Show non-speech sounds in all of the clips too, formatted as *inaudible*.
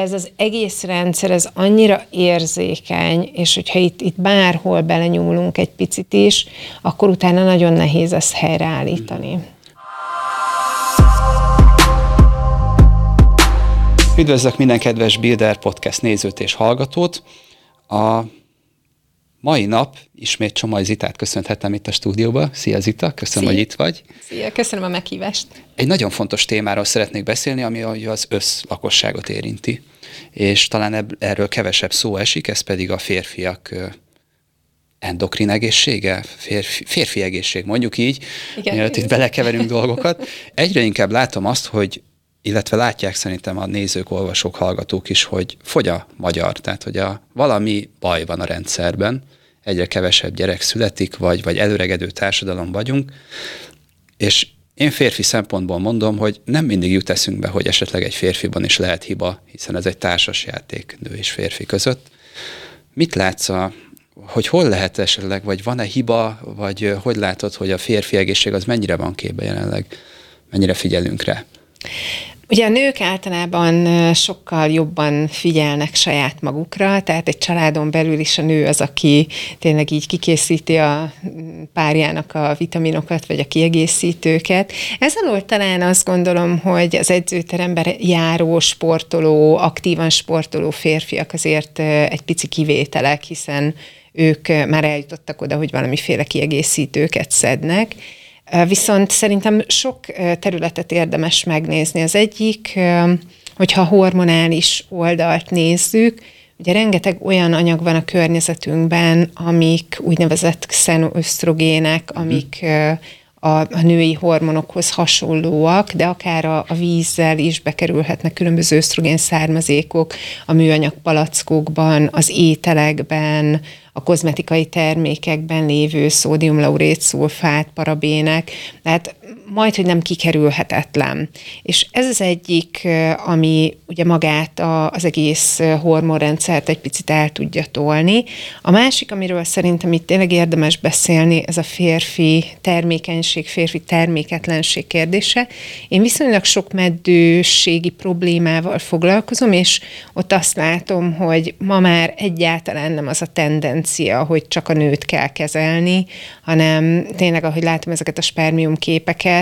Ez az egész rendszer, ez annyira érzékeny, és hogyha itt, itt bárhol belenyúlunk egy picit is, akkor utána nagyon nehéz ezt helyreállítani. Üdvözlök minden kedves Builder Podcast nézőt és hallgatót! A mai nap ismét Csomai Zitát köszönhetem itt a stúdióba. Szia Zita, köszönöm, Szia. hogy itt vagy. Szia, köszönöm a meghívást. Egy nagyon fontos témáról szeretnék beszélni, ami az összlakosságot érinti. És talán erről kevesebb szó esik, ez pedig a férfiak endokrin egészsége, férfi, férfi egészség, mondjuk így, Igen. mielőtt itt belekeverünk dolgokat. Egyre inkább látom azt, hogy illetve látják szerintem a nézők, olvasók, hallgatók is, hogy fogy a magyar, tehát hogy a, valami baj van a rendszerben, egyre kevesebb gyerek születik, vagy, vagy előregedő társadalom vagyunk, és én férfi szempontból mondom, hogy nem mindig jut eszünkbe, hogy esetleg egy férfiban is lehet hiba, hiszen ez egy társas játék nő és férfi között. Mit látsz, a, hogy hol lehet esetleg, vagy van-e hiba, vagy hogy látod, hogy a férfi egészség az mennyire van képbe jelenleg, mennyire figyelünk rá? Ugye a nők általában sokkal jobban figyelnek saját magukra, tehát egy családon belül is a nő az, aki tényleg így kikészíti a párjának a vitaminokat, vagy a kiegészítőket. Ez alól talán azt gondolom, hogy az edzőteremben járó, sportoló, aktívan sportoló férfiak azért egy pici kivételek, hiszen ők már eljutottak oda, hogy valamiféle kiegészítőket szednek. Viszont szerintem sok területet érdemes megnézni. Az egyik, hogyha hormonális oldalt nézzük, Ugye rengeteg olyan anyag van a környezetünkben, amik úgynevezett xenoösztrogének, mhm. amik a, a női hormonokhoz hasonlóak, de akár a, a vízzel is bekerülhetnek különböző ösztrogén származékok a műanyag palackokban, az ételekben, a kozmetikai termékekben lévő szódiumlaurét, szulfát, parabének, tehát majd, hogy nem kikerülhetetlen. És ez az egyik, ami ugye magát a, az egész hormonrendszert egy picit el tudja tolni. A másik, amiről szerintem itt tényleg érdemes beszélni, ez a férfi termékenység, férfi terméketlenség kérdése. Én viszonylag sok meddőségi problémával foglalkozom, és ott azt látom, hogy ma már egyáltalán nem az a tendencia, hogy csak a nőt kell kezelni, hanem tényleg, ahogy látom ezeket a spermium képeket,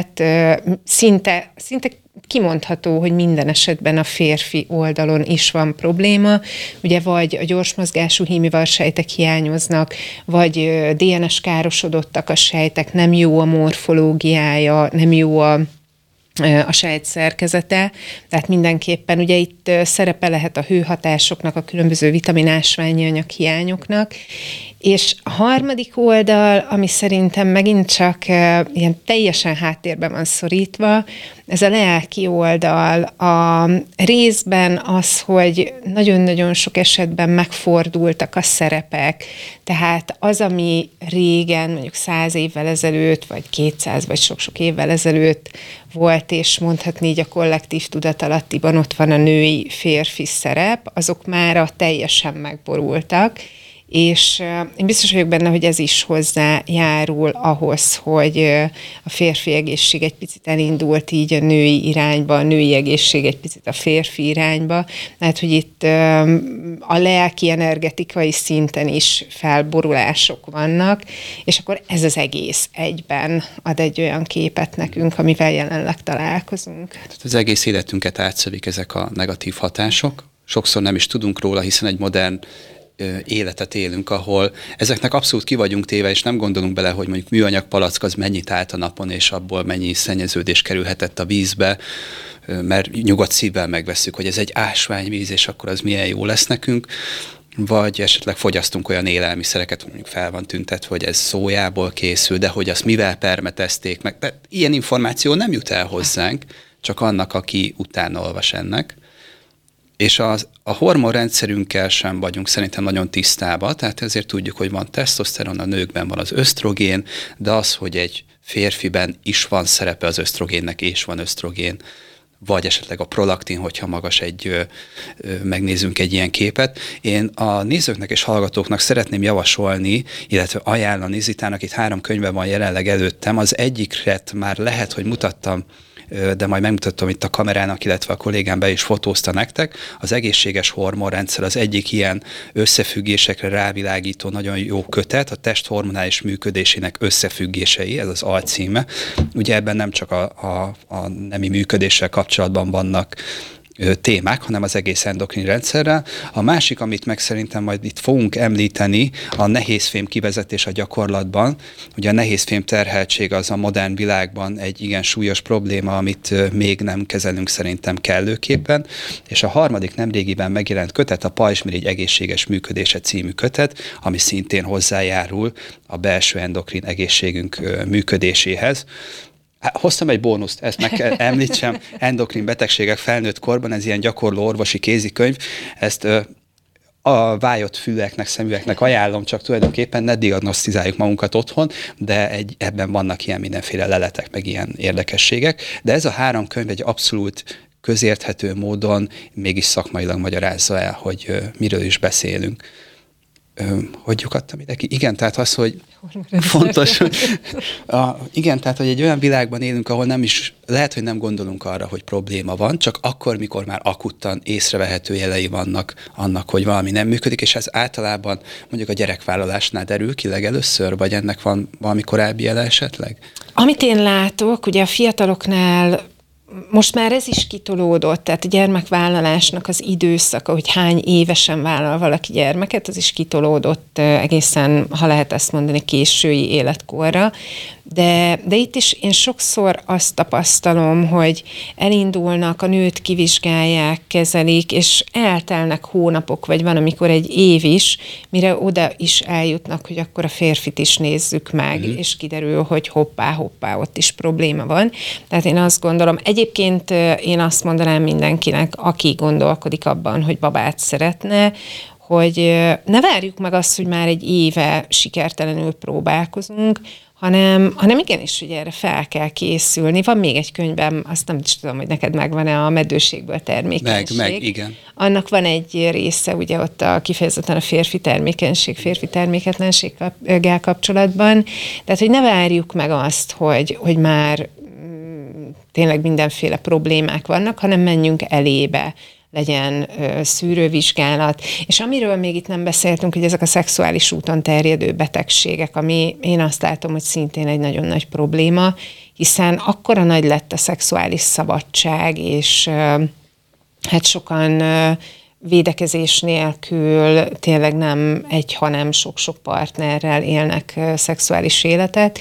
szinte, szinte kimondható, hogy minden esetben a férfi oldalon is van probléma. Ugye vagy a gyors mozgású hímival sejtek hiányoznak, vagy DNS károsodottak a sejtek, nem jó a morfológiája, nem jó a a sejt szerkezete, tehát mindenképpen ugye itt szerepe lehet a hőhatásoknak, a különböző vitaminásványi anyag hiányoknak, és harmadik oldal, ami szerintem megint csak ilyen teljesen háttérben van szorítva, ez a lelki oldal, a részben az, hogy nagyon-nagyon sok esetben megfordultak a szerepek, tehát az, ami régen, mondjuk száz évvel ezelőtt, vagy kétszáz, vagy sok-sok évvel ezelőtt volt, és mondhatni így a kollektív tudatalattiban ott van a női férfi szerep, azok már a teljesen megborultak, és én biztos vagyok benne, hogy ez is hozzájárul ahhoz, hogy a férfi egészség egy picit elindult így a női irányba, a női egészség egy picit a férfi irányba, mert hogy itt a lelki energetikai szinten is felborulások vannak, és akkor ez az egész egyben ad egy olyan képet nekünk, amivel jelenleg találkozunk. Tehát az egész életünket átszövik ezek a negatív hatások, sokszor nem is tudunk róla, hiszen egy modern életet élünk, ahol ezeknek abszolút ki vagyunk téve, és nem gondolunk bele, hogy mondjuk műanyag palack az mennyit állt a napon, és abból mennyi szennyeződés kerülhetett a vízbe, mert nyugodt szívvel megveszük, hogy ez egy ásványvíz, és akkor az milyen jó lesz nekünk vagy esetleg fogyasztunk olyan élelmiszereket, mondjuk fel van tüntetve, hogy ez szójából készül, de hogy azt mivel permetezték meg. De ilyen információ nem jut el hozzánk, csak annak, aki utána olvas ennek és az, a hormonrendszerünkkel sem vagyunk szerintem nagyon tisztában, tehát ezért tudjuk, hogy van tesztoszteron, a nőkben van az ösztrogén, de az, hogy egy férfiben is van szerepe az ösztrogénnek, és van ösztrogén, vagy esetleg a prolaktin, hogyha magas egy, ö, ö, megnézünk egy ilyen képet. Én a nézőknek és hallgatóknak szeretném javasolni, illetve ajánlani Zitának, itt három könyve van jelenleg előttem, az egyikret már lehet, hogy mutattam de majd megmutatom itt a kamerának, illetve a kollégám be is fotózta nektek. Az egészséges hormonrendszer az egyik ilyen összefüggésekre rávilágító nagyon jó kötet, a test hormonális működésének összefüggései, ez az alcíme. Ugye ebben nem csak a, a, a nemi működéssel kapcsolatban vannak témák, hanem az egész endokrin rendszerrel. A másik, amit meg szerintem majd itt fogunk említeni, a nehézfém kivezetés a gyakorlatban. Ugye a nehézfém terheltség az a modern világban egy igen súlyos probléma, amit még nem kezelünk szerintem kellőképpen. És a harmadik nemrégiben megjelent kötet, a Pajzsmirigy egészséges működése című kötet, ami szintén hozzájárul a belső endokrin egészségünk működéséhez. Hoztam egy bónuszt, ezt meg kell *laughs* említsem, endokrin betegségek felnőtt korban, ez ilyen gyakorló orvosi kézikönyv, ezt a vájott füleknek, szemüveknek ajánlom, csak tulajdonképpen ne diagnosztizáljuk magunkat otthon, de egy, ebben vannak ilyen mindenféle leletek, meg ilyen érdekességek. De ez a három könyv egy abszolút közérthető módon mégis szakmailag magyarázza el, hogy miről is beszélünk hogy lyukadtam ide ki? Igen, tehát az, hogy fontos, hogy a, igen, tehát, hogy egy olyan világban élünk, ahol nem is, lehet, hogy nem gondolunk arra, hogy probléma van, csak akkor, mikor már akuttan észrevehető jelei vannak annak, hogy valami nem működik, és ez általában mondjuk a gyerekvállalásnál derül ki legelőször, vagy ennek van valami korábbi jele esetleg? Amit én látok, ugye a fiataloknál most már ez is kitolódott, tehát a gyermekvállalásnak az időszaka, hogy hány évesen vállal valaki gyermeket, az is kitolódott egészen, ha lehet ezt mondani, késői életkorra. De, de itt is én sokszor azt tapasztalom, hogy elindulnak, a nőt kivizsgálják, kezelik, és eltelnek hónapok, vagy van, amikor egy év is, mire oda is eljutnak, hogy akkor a férfit is nézzük meg, mm. és kiderül, hogy hoppá, hoppá, ott is probléma van. Tehát én azt gondolom, egyébként én azt mondanám mindenkinek, aki gondolkodik abban, hogy babát szeretne, hogy ne várjuk meg azt, hogy már egy éve sikertelenül próbálkozunk, hanem, hanem igenis, hogy erre fel kell készülni. Van még egy könyvem, azt nem is tudom, hogy neked megvan-e a medőségből termékenység. Meg, meg, igen. Annak van egy része, ugye ott a kifejezetten a férfi termékenység, férfi terméketlenséggel kapcsolatban. Tehát, hogy ne várjuk meg azt, hogy, hogy már mm, tényleg mindenféle problémák vannak, hanem menjünk elébe legyen ö, szűrővizsgálat. És amiről még itt nem beszéltünk, hogy ezek a szexuális úton terjedő betegségek, ami én azt látom, hogy szintén egy nagyon nagy probléma, hiszen akkora nagy lett a szexuális szabadság, és ö, hát sokan ö, védekezés nélkül tényleg nem egy, hanem sok-sok partnerrel élnek szexuális életet,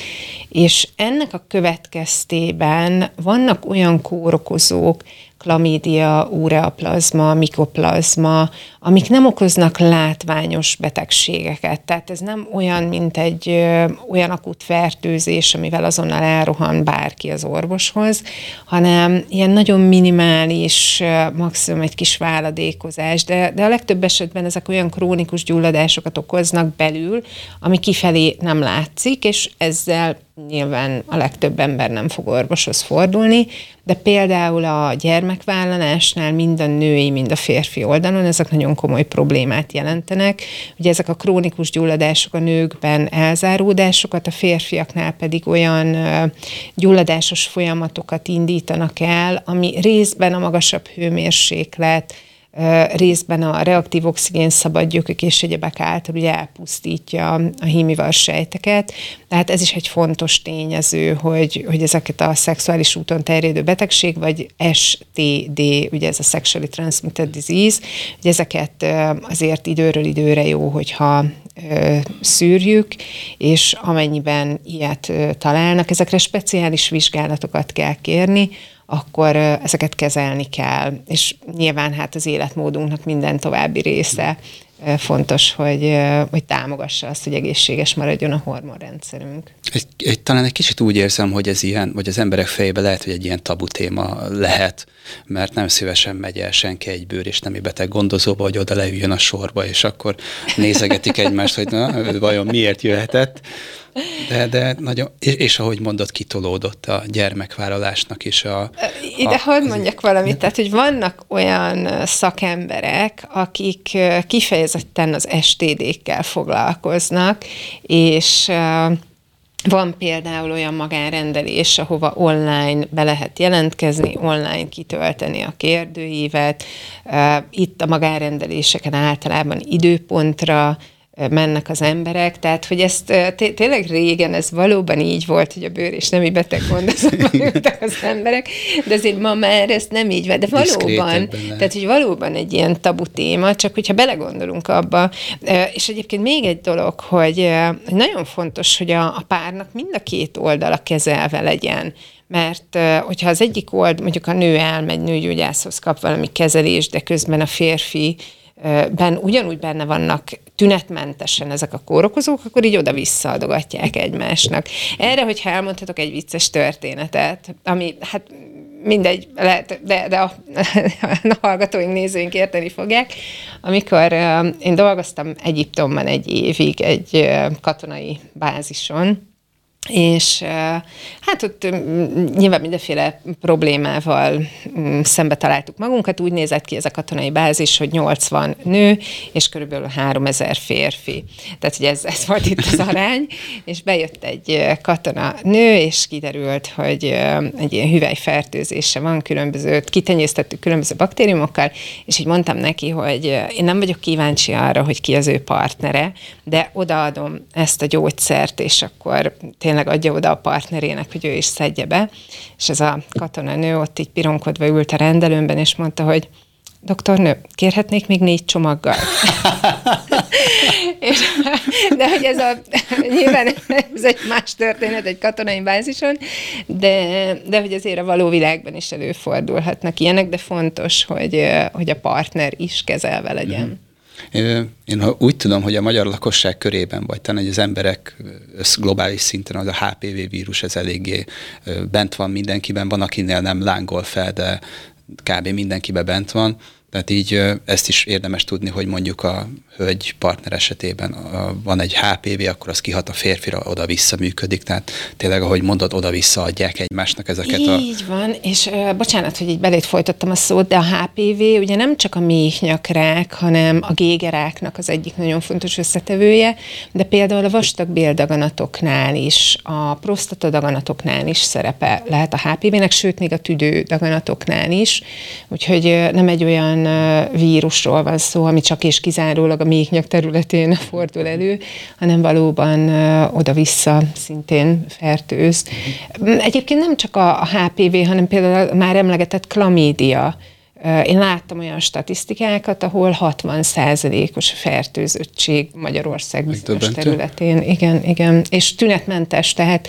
és ennek a következtében vannak olyan kórokozók, klamídia, ureaplazma, mikoplazma, amik nem okoznak látványos betegségeket. Tehát ez nem olyan, mint egy ö, olyan akut fertőzés, amivel azonnal elrohan bárki az orvoshoz, hanem ilyen nagyon minimális, maximum egy kis váladékozás, de, de a legtöbb esetben ezek olyan krónikus gyulladásokat okoznak belül, ami kifelé nem látszik, és ezzel nyilván a legtöbb ember nem fog orvoshoz fordulni, de például a gyermekvállalásnál mind a női, mind a férfi oldalon ezek nagyon komoly problémát jelentenek. Ugye ezek a krónikus gyulladások a nőkben elzáródásokat, a férfiaknál pedig olyan gyulladásos folyamatokat indítanak el, ami részben a magasabb hőmérséklet, részben a reaktív oxigén szabadgyökök és egyebek által ugye elpusztítja a hímival sejteket. Tehát ez is egy fontos tényező, hogy, hogy ezeket a szexuális úton terjedő betegség, vagy STD, ugye ez a Sexually Transmitted Disease, hogy ezeket azért időről időre jó, hogyha szűrjük, és amennyiben ilyet találnak, ezekre speciális vizsgálatokat kell kérni, akkor ezeket kezelni kell. És nyilván hát az életmódunknak minden további része fontos, hogy, hogy támogassa azt, hogy egészséges maradjon a hormonrendszerünk. Egy, egy, talán egy kicsit úgy érzem, hogy ez ilyen, vagy az emberek fejében lehet, hogy egy ilyen tabu téma lehet, mert nem szívesen megy el senki egy bőr és nemi beteg gondozóba, hogy oda leüljön a sorba, és akkor nézegetik egymást, hogy na, vajon miért jöhetett. De, de nagyon, és, és ahogy mondott, kitolódott a gyermekvállalásnak is a... Ide a, hadd mondjak valamit, tehát, hogy vannak olyan szakemberek, akik kifejezetten az STD-kkel foglalkoznak, és van például olyan magánrendelés, ahova online be lehet jelentkezni, online kitölteni a kérdőívet. Itt a magánrendeléseken általában időpontra mennek az emberek, tehát hogy ezt tényleg régen ez valóban így volt, hogy a bőr és nemi beteg gondozatban *laughs* ültek az emberek, de azért ma már ez nem így van, de valóban, tehát hogy valóban egy ilyen tabu téma, csak hogyha belegondolunk abba, és egyébként még egy dolog, hogy nagyon fontos, hogy a, a párnak mind a két oldala kezelve legyen, mert hogyha az egyik old, mondjuk a nő elmegy nőgyógyászhoz, kap valami kezelést, de közben a férfi ben ugyanúgy benne vannak tünetmentesen ezek a kórokozók, akkor így oda-vissza adogatják egymásnak. Erre, hogyha elmondhatok egy vicces történetet, ami hát mindegy, lehet, de, de a, a hallgatóink, nézőink érteni fogják. Amikor én dolgoztam Egyiptomban egy évig egy katonai bázison, és hát ott nyilván mindenféle problémával szembe találtuk magunkat. Úgy nézett ki ez a katonai bázis, hogy 80 nő, és körülbelül 3000 férfi. Tehát, hogy ez, ez volt itt az *laughs* arány, és bejött egy katona nő, és kiderült, hogy egy ilyen hüvelyfertőzése van, különböző, kitenyésztettük különböző baktériumokkal, és így mondtam neki, hogy én nem vagyok kíváncsi arra, hogy ki az ő partnere, de odaadom ezt a gyógyszert, és akkor tényleg tényleg adja oda a partnerének, hogy ő is szedje be. És ez a katonanő ott így pironkodva ült a rendelőmben, és mondta, hogy doktornő, kérhetnék még négy csomaggal? *laughs* és, de hogy ez a, nyilván ez egy más történet egy katonai bázison, de, de hogy azért a való világban is előfordulhatnak ilyenek, de fontos, hogy, hogy a partner is kezelve legyen. Mm. Én úgy tudom, hogy a magyar lakosság körében, vagy talán az emberek globális szinten az a HPV vírus, ez eléggé bent van mindenkiben, van akinél nem lángol fel, de kb. mindenkiben bent van. Tehát így ezt is érdemes tudni, hogy mondjuk a hölgy partner esetében van egy HPV, akkor az kihat a férfira, oda-vissza működik. Tehát tényleg, ahogy mondod, oda-vissza adják egymásnak ezeket így a... Így van, és uh, bocsánat, hogy így belét folytattam a szót, de a HPV ugye nem csak a méhnyakrák, hanem a gégeráknak az egyik nagyon fontos összetevője, de például a vastag béldaganatoknál is, a prostatadaganatoknál is szerepe lehet a HPV-nek, sőt, még a tüdő daganatoknál is. Úgyhogy nem egy olyan vírusról van szó, ami csak és kizárólag a méhnyak területén *laughs* fordul elő, hanem valóban oda-vissza szintén fertőz. Egyébként nem csak a HPV, hanem például a már emlegetett klamídia, én láttam olyan statisztikákat, ahol 60%-os fertőzöttség Magyarország bizonyos területén. Igen, igen. És tünetmentes, tehát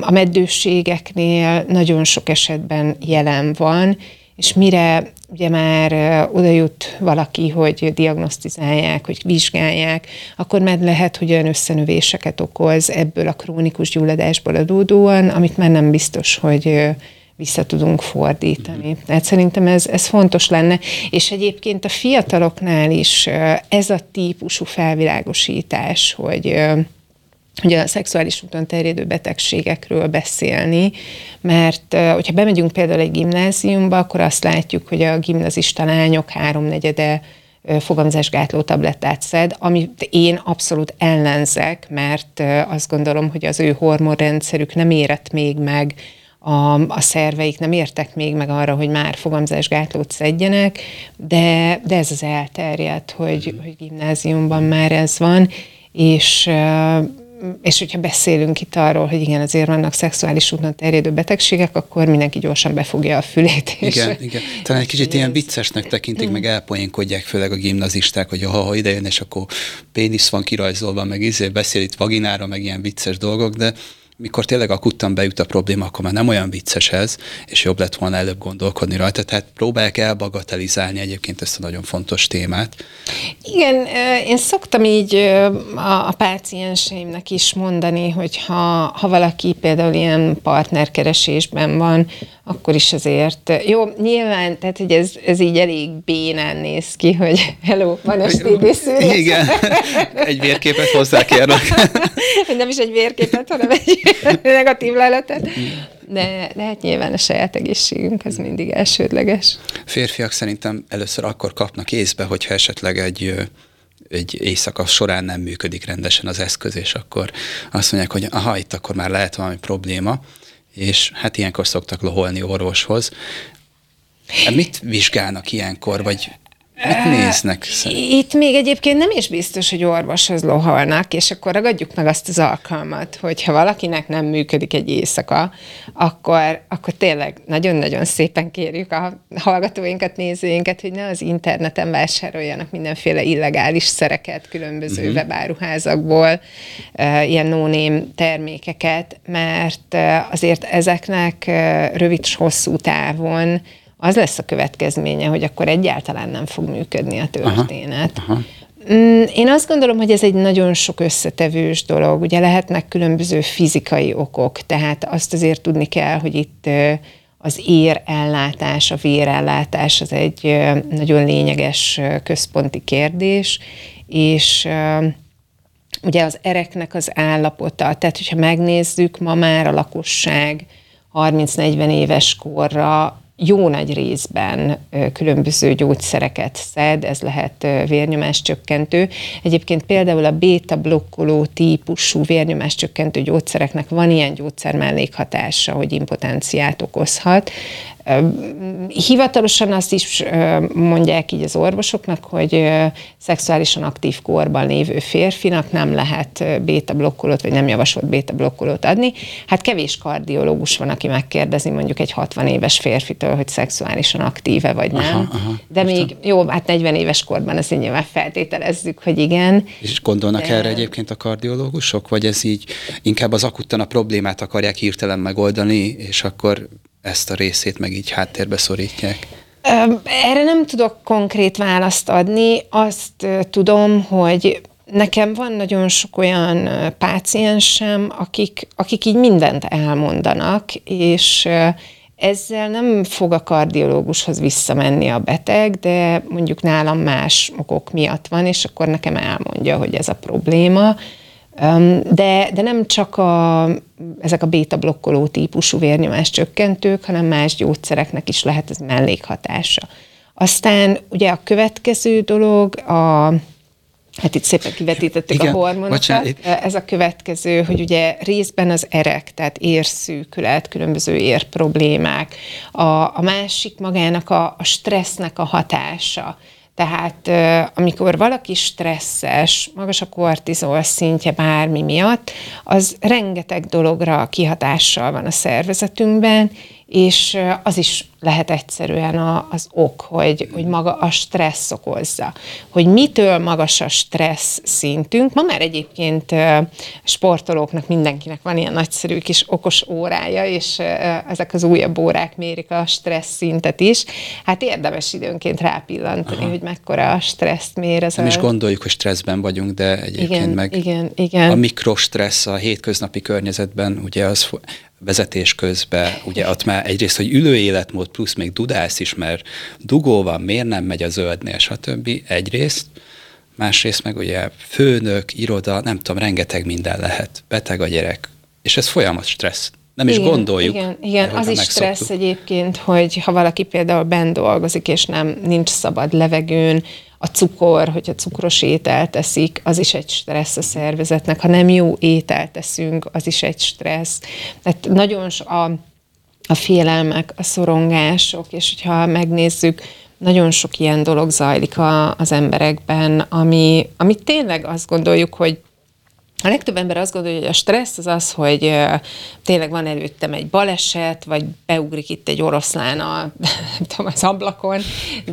a meddőségeknél nagyon sok esetben jelen van, és mire ugye már oda jut valaki, hogy diagnosztizálják, hogy vizsgálják, akkor már lehet, hogy olyan összenövéseket okoz ebből a krónikus gyulladásból adódóan, amit már nem biztos, hogy vissza tudunk fordítani. Tehát szerintem ez, ez fontos lenne, és egyébként a fiataloknál is ez a típusú felvilágosítás, hogy hogy a szexuális úton terjedő betegségekről beszélni, mert hogyha bemegyünk például egy gimnáziumba, akkor azt látjuk, hogy a gimnazista lányok háromnegyede fogamzásgátló tablettát szed, amit én abszolút ellenzek, mert azt gondolom, hogy az ő hormonrendszerük nem érett még meg, a, a szerveik nem értek még meg arra, hogy már fogamzásgátlót szedjenek, de, de ez az elterjedt, hogy, hogy gimnáziumban már ez van, és és hogyha beszélünk itt arról, hogy igen, azért vannak szexuális úton terjedő betegségek, akkor mindenki gyorsan befogja a fülét. És igen, *laughs* igen. Talán egy kicsit ilyen viccesnek tekintik, mm. meg elpoénkodják főleg a gimnazisták, hogy ha, ha ide jön, és akkor pénisz van kirajzolva, meg izé, beszél itt vaginára, meg ilyen vicces dolgok, de mikor tényleg akuttan bejut a probléma, akkor már nem olyan vicces ez, és jobb lett volna előbb gondolkodni rajta. Tehát próbálják elbagatelizálni egyébként ezt a nagyon fontos témát. Igen, én szoktam így a pácienseimnek is mondani, hogy ha, ha valaki például ilyen partnerkeresésben van, akkor is azért jó, nyilván, tehát hogy ez, ez így elég bénán néz ki, hogy hello, van STD szűrés. Igen, egy vérképet hozzá kérlek. *laughs* Nem is egy vérképet, hanem egy *laughs* negatív leletet. De, de hát nyilván a saját egészségünk az mindig elsődleges. Férfiak szerintem először akkor kapnak észbe, hogyha esetleg egy egy éjszaka során nem működik rendesen az eszköz, és akkor azt mondják, hogy aha, itt akkor már lehet valami probléma, és hát ilyenkor szoktak loholni orvoshoz. Mit vizsgálnak ilyenkor, vagy Mit néznek? Itt még egyébként nem is biztos, hogy orvoshoz lohalnak, és akkor ragadjuk meg azt az alkalmat, hogy ha valakinek nem működik egy éjszaka, akkor, akkor tényleg nagyon-nagyon szépen kérjük a hallgatóinkat, nézőinket, hogy ne az interneten vásároljanak mindenféle illegális szereket különböző uh-huh. webáruházakból, ilyen no termékeket, mert azért ezeknek rövid és hosszú távon az lesz a következménye, hogy akkor egyáltalán nem fog működni a történet. Aha, aha. Mm, én azt gondolom, hogy ez egy nagyon sok összetevős dolog. Ugye lehetnek különböző fizikai okok, tehát azt azért tudni kell, hogy itt az érellátás, a vérellátás az egy nagyon lényeges központi kérdés, és ugye az ereknek az állapota, tehát hogyha megnézzük, ma már a lakosság 30-40 éves korra jó nagy részben különböző gyógyszereket szed, ez lehet vérnyomás csökkentő. Egyébként például a béta blokkoló típusú vérnyomás csökkentő gyógyszereknek van ilyen gyógyszer mellékhatása, hogy impotenciát okozhat. Hivatalosan azt is mondják így az orvosoknak, hogy szexuálisan aktív korban lévő férfinak nem lehet béta-blokkolót, vagy nem javasolt béta-blokkolót adni. Hát kevés kardiológus van, aki megkérdezi mondjuk egy 60 éves férfitől, hogy szexuálisan aktíve vagy nem. Aha, aha, De még, jó, hát 40 éves korban azt nyilván feltételezzük, hogy igen. És gondolnak De... erre egyébként a kardiológusok, vagy ez így inkább az akuttan a problémát akarják hirtelen megoldani, és akkor ezt a részét meg így háttérbe szorítják? Erre nem tudok konkrét választ adni. Azt tudom, hogy nekem van nagyon sok olyan páciensem, akik, akik így mindent elmondanak, és ezzel nem fog a kardiológushoz visszamenni a beteg, de mondjuk nálam más okok miatt van, és akkor nekem elmondja, hogy ez a probléma. De, de nem csak a, ezek a béta-blokkoló típusú vérnyomás csökkentők, hanem más gyógyszereknek is lehet ez mellékhatása. Aztán ugye a következő dolog, a, hát itt szépen kivetítettük Igen, a hormonokat, bocsánat. ez a következő, hogy ugye részben az erek, tehát érszűkület, különböző érproblémák, a, a másik magának a, a stressznek a hatása, tehát amikor valaki stresszes, magas a kortizol szintje bármi miatt, az rengeteg dologra kihatással van a szervezetünkben, és az is lehet egyszerűen a, az ok, hogy, hogy maga a stressz okozza. Hogy mitől magas a stressz szintünk. Ma már egyébként sportolóknak, mindenkinek van ilyen nagyszerű kis okos órája, és ezek az újabb órák mérik a stressz szintet is. Hát érdemes időnként rápillantani, Aha. hogy mekkora a stresszt mér. Ez Nem a... is gondoljuk, hogy stresszben vagyunk, de egyébként igen, meg igen, igen. a mikrostressz a hétköznapi környezetben, ugye az vezetés közben, ugye ott már egyrészt, hogy ülő életmód plusz még dudálsz is, mert dugó van, miért nem megy a zöldnél, stb. egyrészt, másrészt meg ugye főnök, iroda, nem tudom, rengeteg minden lehet, beteg a gyerek, és ez folyamat stressz. Nem igen, is gondoljuk. Igen, igen. az is stressz egyébként, hogy ha valaki például bent dolgozik, és nem nincs szabad levegőn, a cukor, hogyha cukros ételt teszik, az is egy stressz a szervezetnek. Ha nem jó ételt teszünk, az is egy stressz. Tehát nagyon a, a félelmek, a szorongások, és hogyha megnézzük, nagyon sok ilyen dolog zajlik a, az emberekben, ami, ami tényleg azt gondoljuk, hogy a legtöbb ember azt gondolja, hogy a stressz az az, hogy tényleg van előttem egy baleset, vagy beugrik itt egy oroszlán a, *laughs* tudom, az ablakon,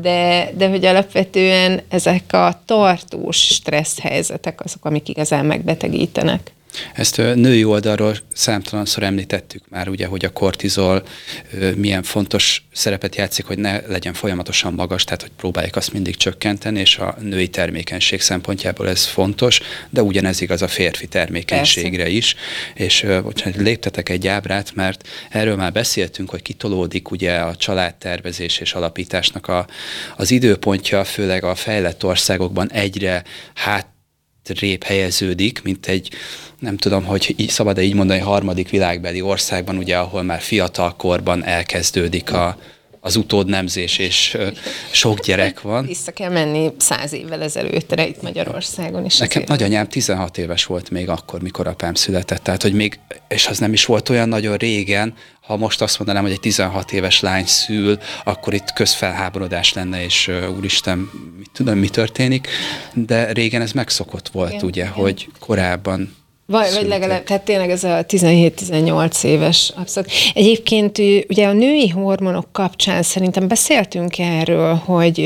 de, de hogy alapvetően ezek a tartós stressz helyzetek azok, amik igazán megbetegítenek. Ezt női oldalról számtalanszor említettük már, ugye, hogy a kortizol milyen fontos szerepet játszik, hogy ne legyen folyamatosan magas, tehát hogy próbálják azt mindig csökkenteni, és a női termékenység szempontjából ez fontos, de ugyanez igaz a férfi termékenységre Persze. is. És bocsánat, léptetek egy ábrát, mert erről már beszéltünk, hogy kitolódik ugye a családtervezés és alapításnak a, az időpontja, főleg a fejlett országokban egyre hát rép helyeződik, mint egy, nem tudom, hogy szabad-e így mondani, harmadik világbeli országban, ugye, ahol már fiatal korban elkezdődik a, az utódnemzés, és sok gyerek van. Vissza kell menni száz évvel ezelőttre itt Magyarországon is. Nekem nagyanyám 16 éves volt még akkor, mikor apám született, tehát hogy még, és az nem is volt olyan nagyon régen, ha most azt mondanám, hogy egy 16 éves lány szül, akkor itt közfelháborodás lenne, és uh, úristen, mit tudom, mi történik, de régen ez megszokott volt, igen, ugye, igen. hogy korábban vagy, vagy legalább, tehát tényleg ez a 17-18 éves abszolút. Egyébként ugye a női hormonok kapcsán szerintem beszéltünk erről, hogy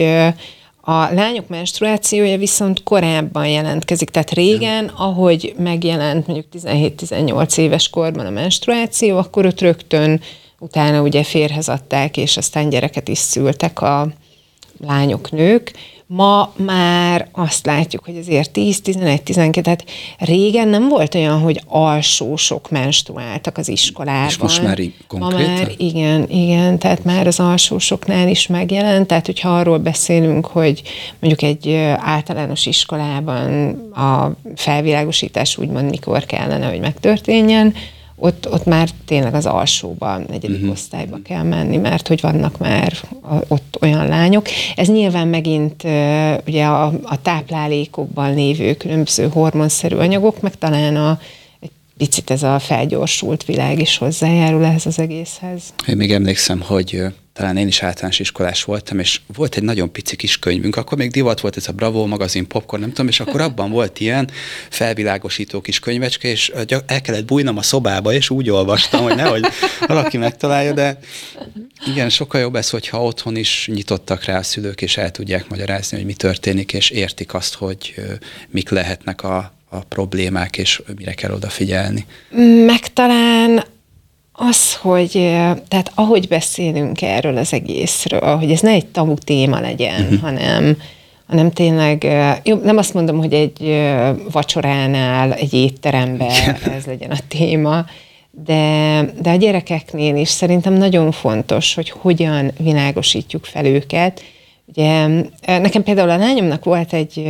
a lányok menstruációja viszont korábban jelentkezik, tehát régen, ahogy megjelent mondjuk 17-18 éves korban a menstruáció, akkor ott rögtön utána ugye férhez adták, és aztán gyereket is szültek a lányok, nők. Ma már azt látjuk, hogy azért 10-11-12, tehát régen nem volt olyan, hogy alsósok menstruáltak az iskolában. És most már konkrétan? Ma már igen, igen, tehát már az alsósoknál is megjelent, tehát hogyha arról beszélünk, hogy mondjuk egy általános iskolában a felvilágosítás úgymond mikor kellene, hogy megtörténjen, ott, ott már tényleg az alsóban, negyedik uh-huh. osztályba kell menni, mert hogy vannak már a, ott olyan lányok. Ez nyilván megint uh, ugye a, a táplálékokban lévő különböző hormonszerű anyagok, meg talán a, egy picit ez a felgyorsult világ is hozzájárul ehhez az egészhez. Én még emlékszem, hogy talán én is általános iskolás voltam, és volt egy nagyon pici kis könyvünk, akkor még divat volt ez a Bravo magazin, Popcorn, nem tudom, és akkor *laughs* abban volt ilyen felvilágosító kis könyvecske, és el kellett bújnom a szobába, és úgy olvastam, hogy nehogy *laughs* valaki megtalálja, de igen, sokkal jobb ez, hogyha otthon is nyitottak rá a szülők, és el tudják magyarázni, hogy mi történik, és értik azt, hogy mik lehetnek a, a problémák, és mire kell odafigyelni. Meg talán az, hogy tehát ahogy beszélünk erről az egészről, hogy ez ne egy tabu téma legyen, uh-huh. hanem hanem tényleg, jó, nem azt mondom, hogy egy vacsoránál, egy étteremben ez legyen a téma, de, de a gyerekeknél is szerintem nagyon fontos, hogy hogyan világosítjuk fel őket. Ugye, nekem például a lányomnak volt egy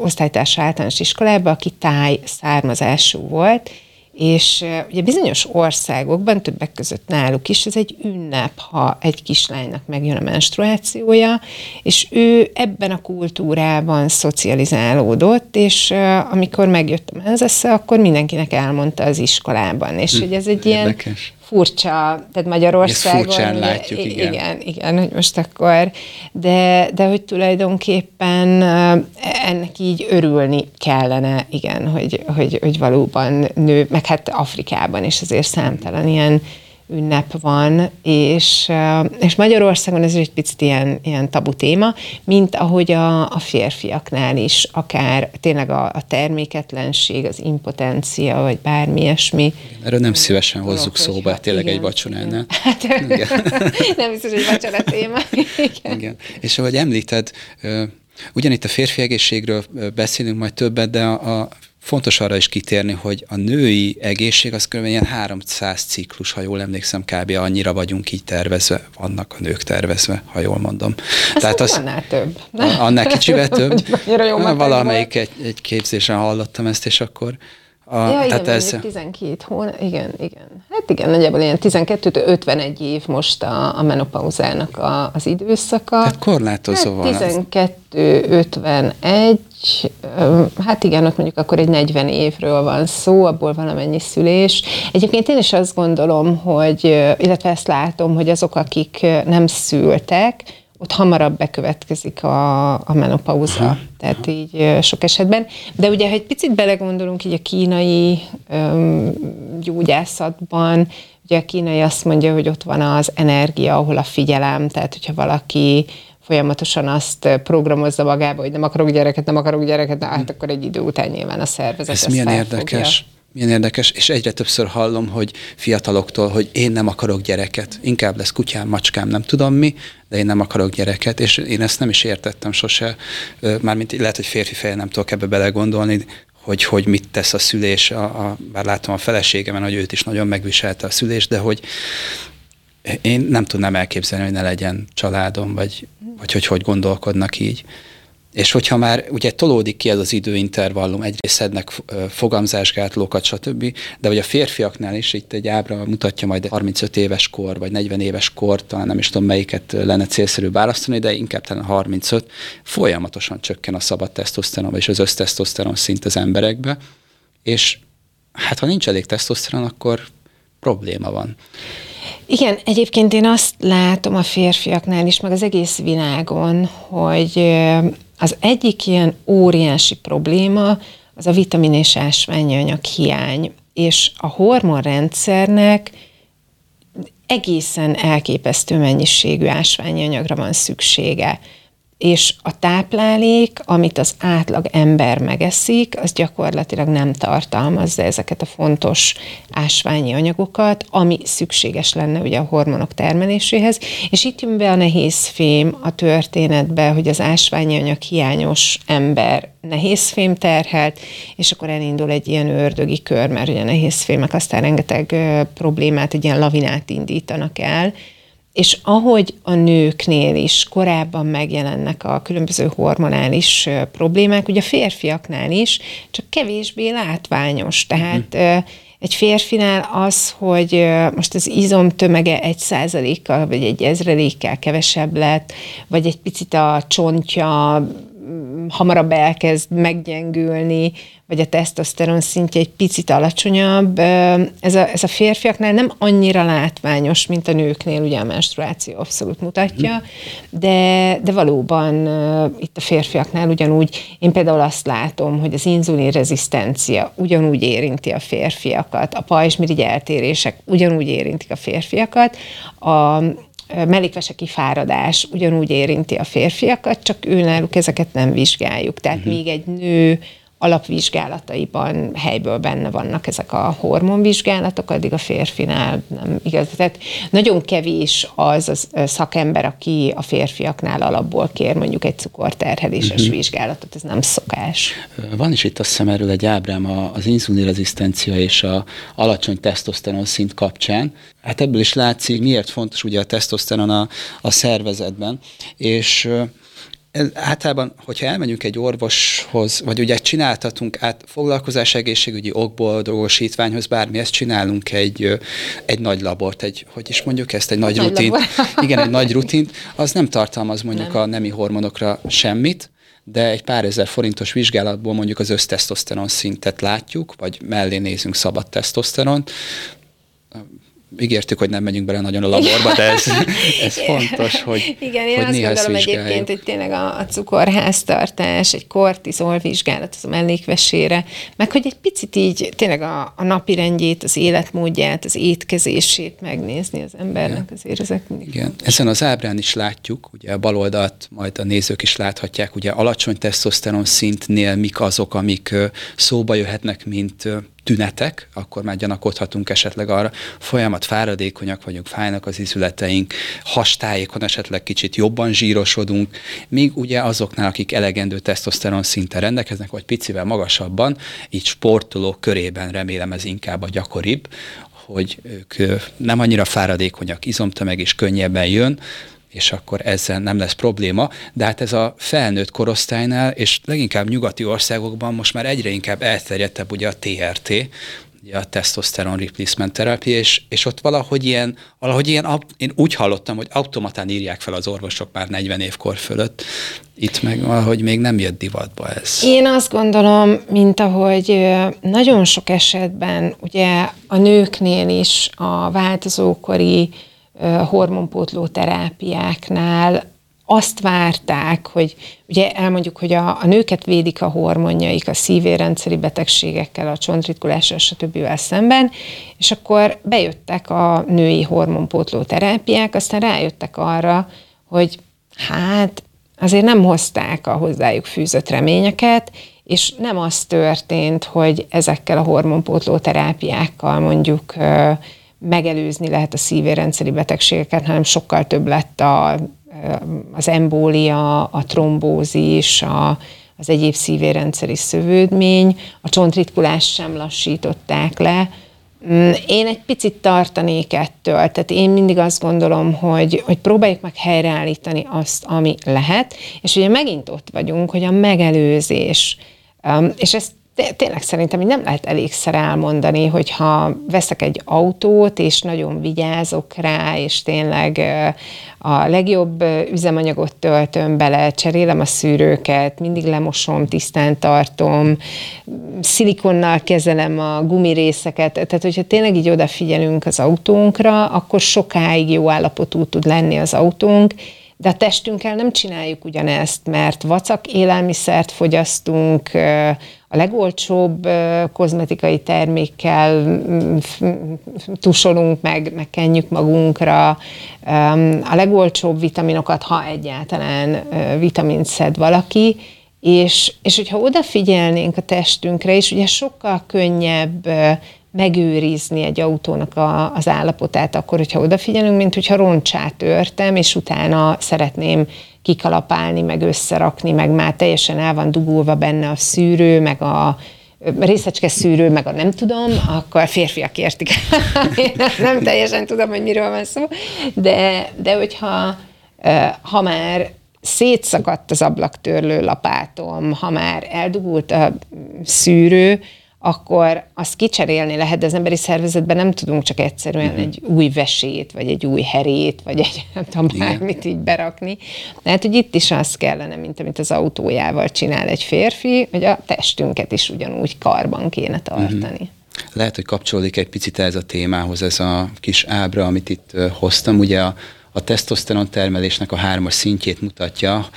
osztálytársa általános iskolában, aki táj származású volt, és ugye bizonyos országokban, többek között náluk is, ez egy ünnep, ha egy kislánynak megjön a menstruációja, és ő ebben a kultúrában szocializálódott, és amikor megjött a menzesze, akkor mindenkinek elmondta az iskolában, és hm, hogy ez egy Érdekes. ilyen furcsa, tehát Magyarországon. Ezt furcsán látjuk, igen. Igen, igen, hogy most akkor, de, de hogy tulajdonképpen ennek így örülni kellene, igen, hogy, hogy, hogy valóban nő, meg hát Afrikában is azért számtalan ilyen ünnep van, és, és Magyarországon ez egy picit ilyen, ilyen tabu téma, mint ahogy a, a férfiaknál is, akár tényleg a, a terméketlenség, az impotencia, vagy bármi ilyesmi. Erről nem szívesen hozzuk hogy, szóba, hogy, tényleg igen, egy vacsoránál. *laughs* Hát, igen. *laughs* nem biztos, hogy vacsora téma. *laughs* Igen. igen. És ahogy említed, Ugyanitt a férfi egészségről beszélünk majd többet, de a, a fontos arra is kitérni, hogy a női egészség az kb. ilyen 300 ciklus, ha jól emlékszem, kb. annyira vagyunk így tervezve, vannak a nők tervezve, ha jól mondom. Ez Tehát az, annál több. Annál kicsivel *laughs* több. Valamelyik egy, egy képzésen hallottam ezt, és akkor a, ja, igen, tehát ez... 12 hónap, igen, igen. Hát igen, nagyjából ilyen 12-51 év most a, a menopauzának a, az időszaka. Tehát korlátozó hát 12-51, hát igen, ott mondjuk akkor egy 40 évről van szó, abból valamennyi szülés. Egyébként én is azt gondolom, hogy, illetve ezt látom, hogy azok, akik nem szültek, ott hamarabb bekövetkezik a, a menopauza. Aha. Tehát így sok esetben. De ugye, ha egy picit belegondolunk így a kínai öm, gyógyászatban, ugye a kínai azt mondja, hogy ott van az energia, ahol a figyelem, tehát hogyha valaki folyamatosan azt programozza magába, hogy nem akarok gyereket, nem akarok gyereket, hát hm. akkor egy idő után nyilván a szervezet Ez milyen felfogja. érdekes. Milyen érdekes, és egyre többször hallom, hogy fiataloktól, hogy én nem akarok gyereket, inkább lesz kutyám, macskám, nem tudom mi, de én nem akarok gyereket, és én ezt nem is értettem sose, mármint lehet, hogy férfi fejjel nem tudok ebbe belegondolni, hogy, hogy mit tesz a szülés, a, a, bár látom a feleségemen, hogy őt is nagyon megviselte a szülés, de hogy én nem tudnám elképzelni, hogy ne legyen családom, vagy, vagy hogy hogy gondolkodnak így. És hogyha már ugye tolódik ki ez az időintervallum, egyrészt szednek fogamzásgátlókat, stb., de hogy a férfiaknál is itt egy ábra mutatja majd 35 éves kor, vagy 40 éves kor, talán nem is tudom melyiket lenne célszerű választani, de inkább talán 35, folyamatosan csökken a szabad tesztoszteron, és az össztesztoszteron szint az emberekbe, és hát ha nincs elég tesztoszteron, akkor probléma van. Igen, egyébként én azt látom a férfiaknál is, meg az egész világon, hogy az egyik ilyen óriási probléma az a vitamin és ásványi anyag hiány, és a hormonrendszernek egészen elképesztő mennyiségű ásványi anyagra van szüksége és a táplálék, amit az átlag ember megeszik, az gyakorlatilag nem tartalmazza ezeket a fontos ásványi anyagokat, ami szükséges lenne ugye a hormonok termeléséhez, és itt jön be a nehéz fém a történetbe, hogy az ásványi anyag hiányos ember nehéz fém terhelt, és akkor elindul egy ilyen ördögi kör, mert ugye a nehéz fémek aztán rengeteg problémát, egy ilyen lavinát indítanak el, és ahogy a nőknél is korábban megjelennek a különböző hormonális problémák, ugye a férfiaknál is, csak kevésbé látványos. Tehát hmm. egy férfinál az, hogy most az izom tömege egy százalékkal, vagy egy ezrelékkel kevesebb lett, vagy egy picit a csontja hamarabb elkezd meggyengülni, vagy a tesztoszteron szintje egy picit alacsonyabb. Ez a, ez a férfiaknál nem annyira látványos, mint a nőknél, ugye a menstruáció abszolút mutatja, de, de valóban itt a férfiaknál ugyanúgy, én például azt látom, hogy az inzulin rezisztencia ugyanúgy érinti a férfiakat, a pajzsmirigy eltérések ugyanúgy érintik a férfiakat, a, mellékveseki fáradás ugyanúgy érinti a férfiakat, csak őnáluk ezeket nem vizsgáljuk. Tehát uh-huh. még egy nő alapvizsgálataiban helyből benne vannak ezek a hormonvizsgálatok, addig a férfinál nem igaz. Tehát nagyon kevés az a szakember, aki a férfiaknál alapból kér mondjuk egy cukorterheléses uh-huh. vizsgálatot, ez nem szokás. Van is itt azt hiszem erről egy ábrám az inzulinrezisztencia és a alacsony tesztoszteron szint kapcsán. Hát ebből is látszik, miért fontos ugye a tesztoszteron a, a szervezetben, és általában, hogyha elmegyünk egy orvoshoz, vagy ugye csináltatunk át foglalkozás egészségügyi okból, dolgosítványhoz, bármi, ezt csinálunk egy, egy nagy labort, egy, hogy is mondjuk ezt, egy nagy, nagy rutint. *laughs* Igen, egy nagy rutint, az nem tartalmaz mondjuk nem. a nemi hormonokra semmit, de egy pár ezer forintos vizsgálatból mondjuk az össztesztoszteron szintet látjuk, vagy mellé nézünk szabad tesztoszteront, ígértük, hogy nem megyünk bele nagyon a laborba, de ez, ez fontos, hogy *laughs* Igen, én hogy azt gondolom egyébként, hogy tényleg a, a cukorháztartás, egy kortizol vizsgálat az a mellékvesére, meg hogy egy picit így tényleg a, a napi rendjét, az életmódját, az étkezését megnézni az embernek, Igen. azért ezek mindig Igen. Ezen az ábrán is látjuk, ugye a baloldalt majd a nézők is láthatják, ugye alacsony tesztoszteron szintnél mik azok, amik szóba jöhetnek, mint tünetek, akkor már gyanakodhatunk esetleg arra, folyamat fáradékonyak vagyunk, fájnak az izületeink, hastájékon esetleg kicsit jobban zsírosodunk, míg ugye azoknál, akik elegendő tesztoszteron szinten rendelkeznek, vagy picivel magasabban, így sportolók körében remélem ez inkább a gyakoribb, hogy ők nem annyira fáradékonyak, izomtömeg is könnyebben jön, és akkor ezzel nem lesz probléma, de hát ez a felnőtt korosztálynál, és leginkább nyugati országokban most már egyre inkább elterjedtebb ugye a TRT, ugye a testosterone replacement terápia, és, és ott valahogy ilyen, valahogy ilyen, én úgy hallottam, hogy automatán írják fel az orvosok már 40 évkor fölött, itt meg valahogy még nem jött divatba ez. Én azt gondolom, mint ahogy nagyon sok esetben, ugye a nőknél is a változókori hormonpótló terápiáknál azt várták, hogy ugye elmondjuk, hogy a, a nőket védik a hormonjaik a szívérendszeri betegségekkel, a csontritkulással, stb. szemben, és akkor bejöttek a női hormonpótló terápiák, aztán rájöttek arra, hogy hát azért nem hozták a hozzájuk fűzött reményeket, és nem az történt, hogy ezekkel a hormonpótló terápiákkal mondjuk megelőzni lehet a szívérendszeri betegségeket, hanem sokkal több lett a, az embólia, a trombózis, a, az egyéb szívérendszeri szövődmény, a csontritkulás sem lassították le, Mm, én egy picit tartanék ettől, tehát én mindig azt gondolom, hogy, hogy próbáljuk meg helyreállítani azt, ami lehet, és ugye megint ott vagyunk, hogy a megelőzés, és ezt tényleg szerintem nem lehet elégszer elmondani, hogyha veszek egy autót, és nagyon vigyázok rá, és tényleg a legjobb üzemanyagot töltöm bele, cserélem a szűrőket, mindig lemosom, tisztán tartom, szilikonnal kezelem a gumirészeket, tehát hogyha tényleg így odafigyelünk az autónkra, akkor sokáig jó állapotú tud lenni az autónk, de a testünkkel nem csináljuk ugyanezt, mert vacak élelmiszert fogyasztunk, a legolcsóbb kozmetikai termékkel tusolunk, meg, meg kenjük magunkra, a legolcsóbb vitaminokat, ha egyáltalán vitamint szed valaki, és, és hogyha odafigyelnénk a testünkre, és ugye sokkal könnyebb megőrizni egy autónak a, az állapotát, akkor, hogyha odafigyelünk, mint hogyha roncsát törtem, és utána szeretném kikalapálni, meg összerakni, meg már teljesen el van dugulva benne a szűrő, meg a részecske szűrő, meg a nem tudom, akkor a férfiak értik. *laughs* Nem teljesen tudom, hogy miről van szó, de, de hogyha ha már szétszakadt az ablaktörlő lapátom, ha már eldugult a szűrő, akkor azt kicserélni lehet, de az emberi szervezetben nem tudunk csak egyszerűen uh-huh. egy új vesét, vagy egy új herét, vagy egy nem tudom bármit így berakni. Tehát, hogy itt is az kellene, mint amit az autójával csinál egy férfi, hogy a testünket is ugyanúgy karban kéne tartani. Uh-huh. Lehet, hogy kapcsolódik egy picit ez a témához, ez a kis ábra, amit itt hoztam. Ugye a, a tesztoszteron termelésnek a hármas szintjét mutatja,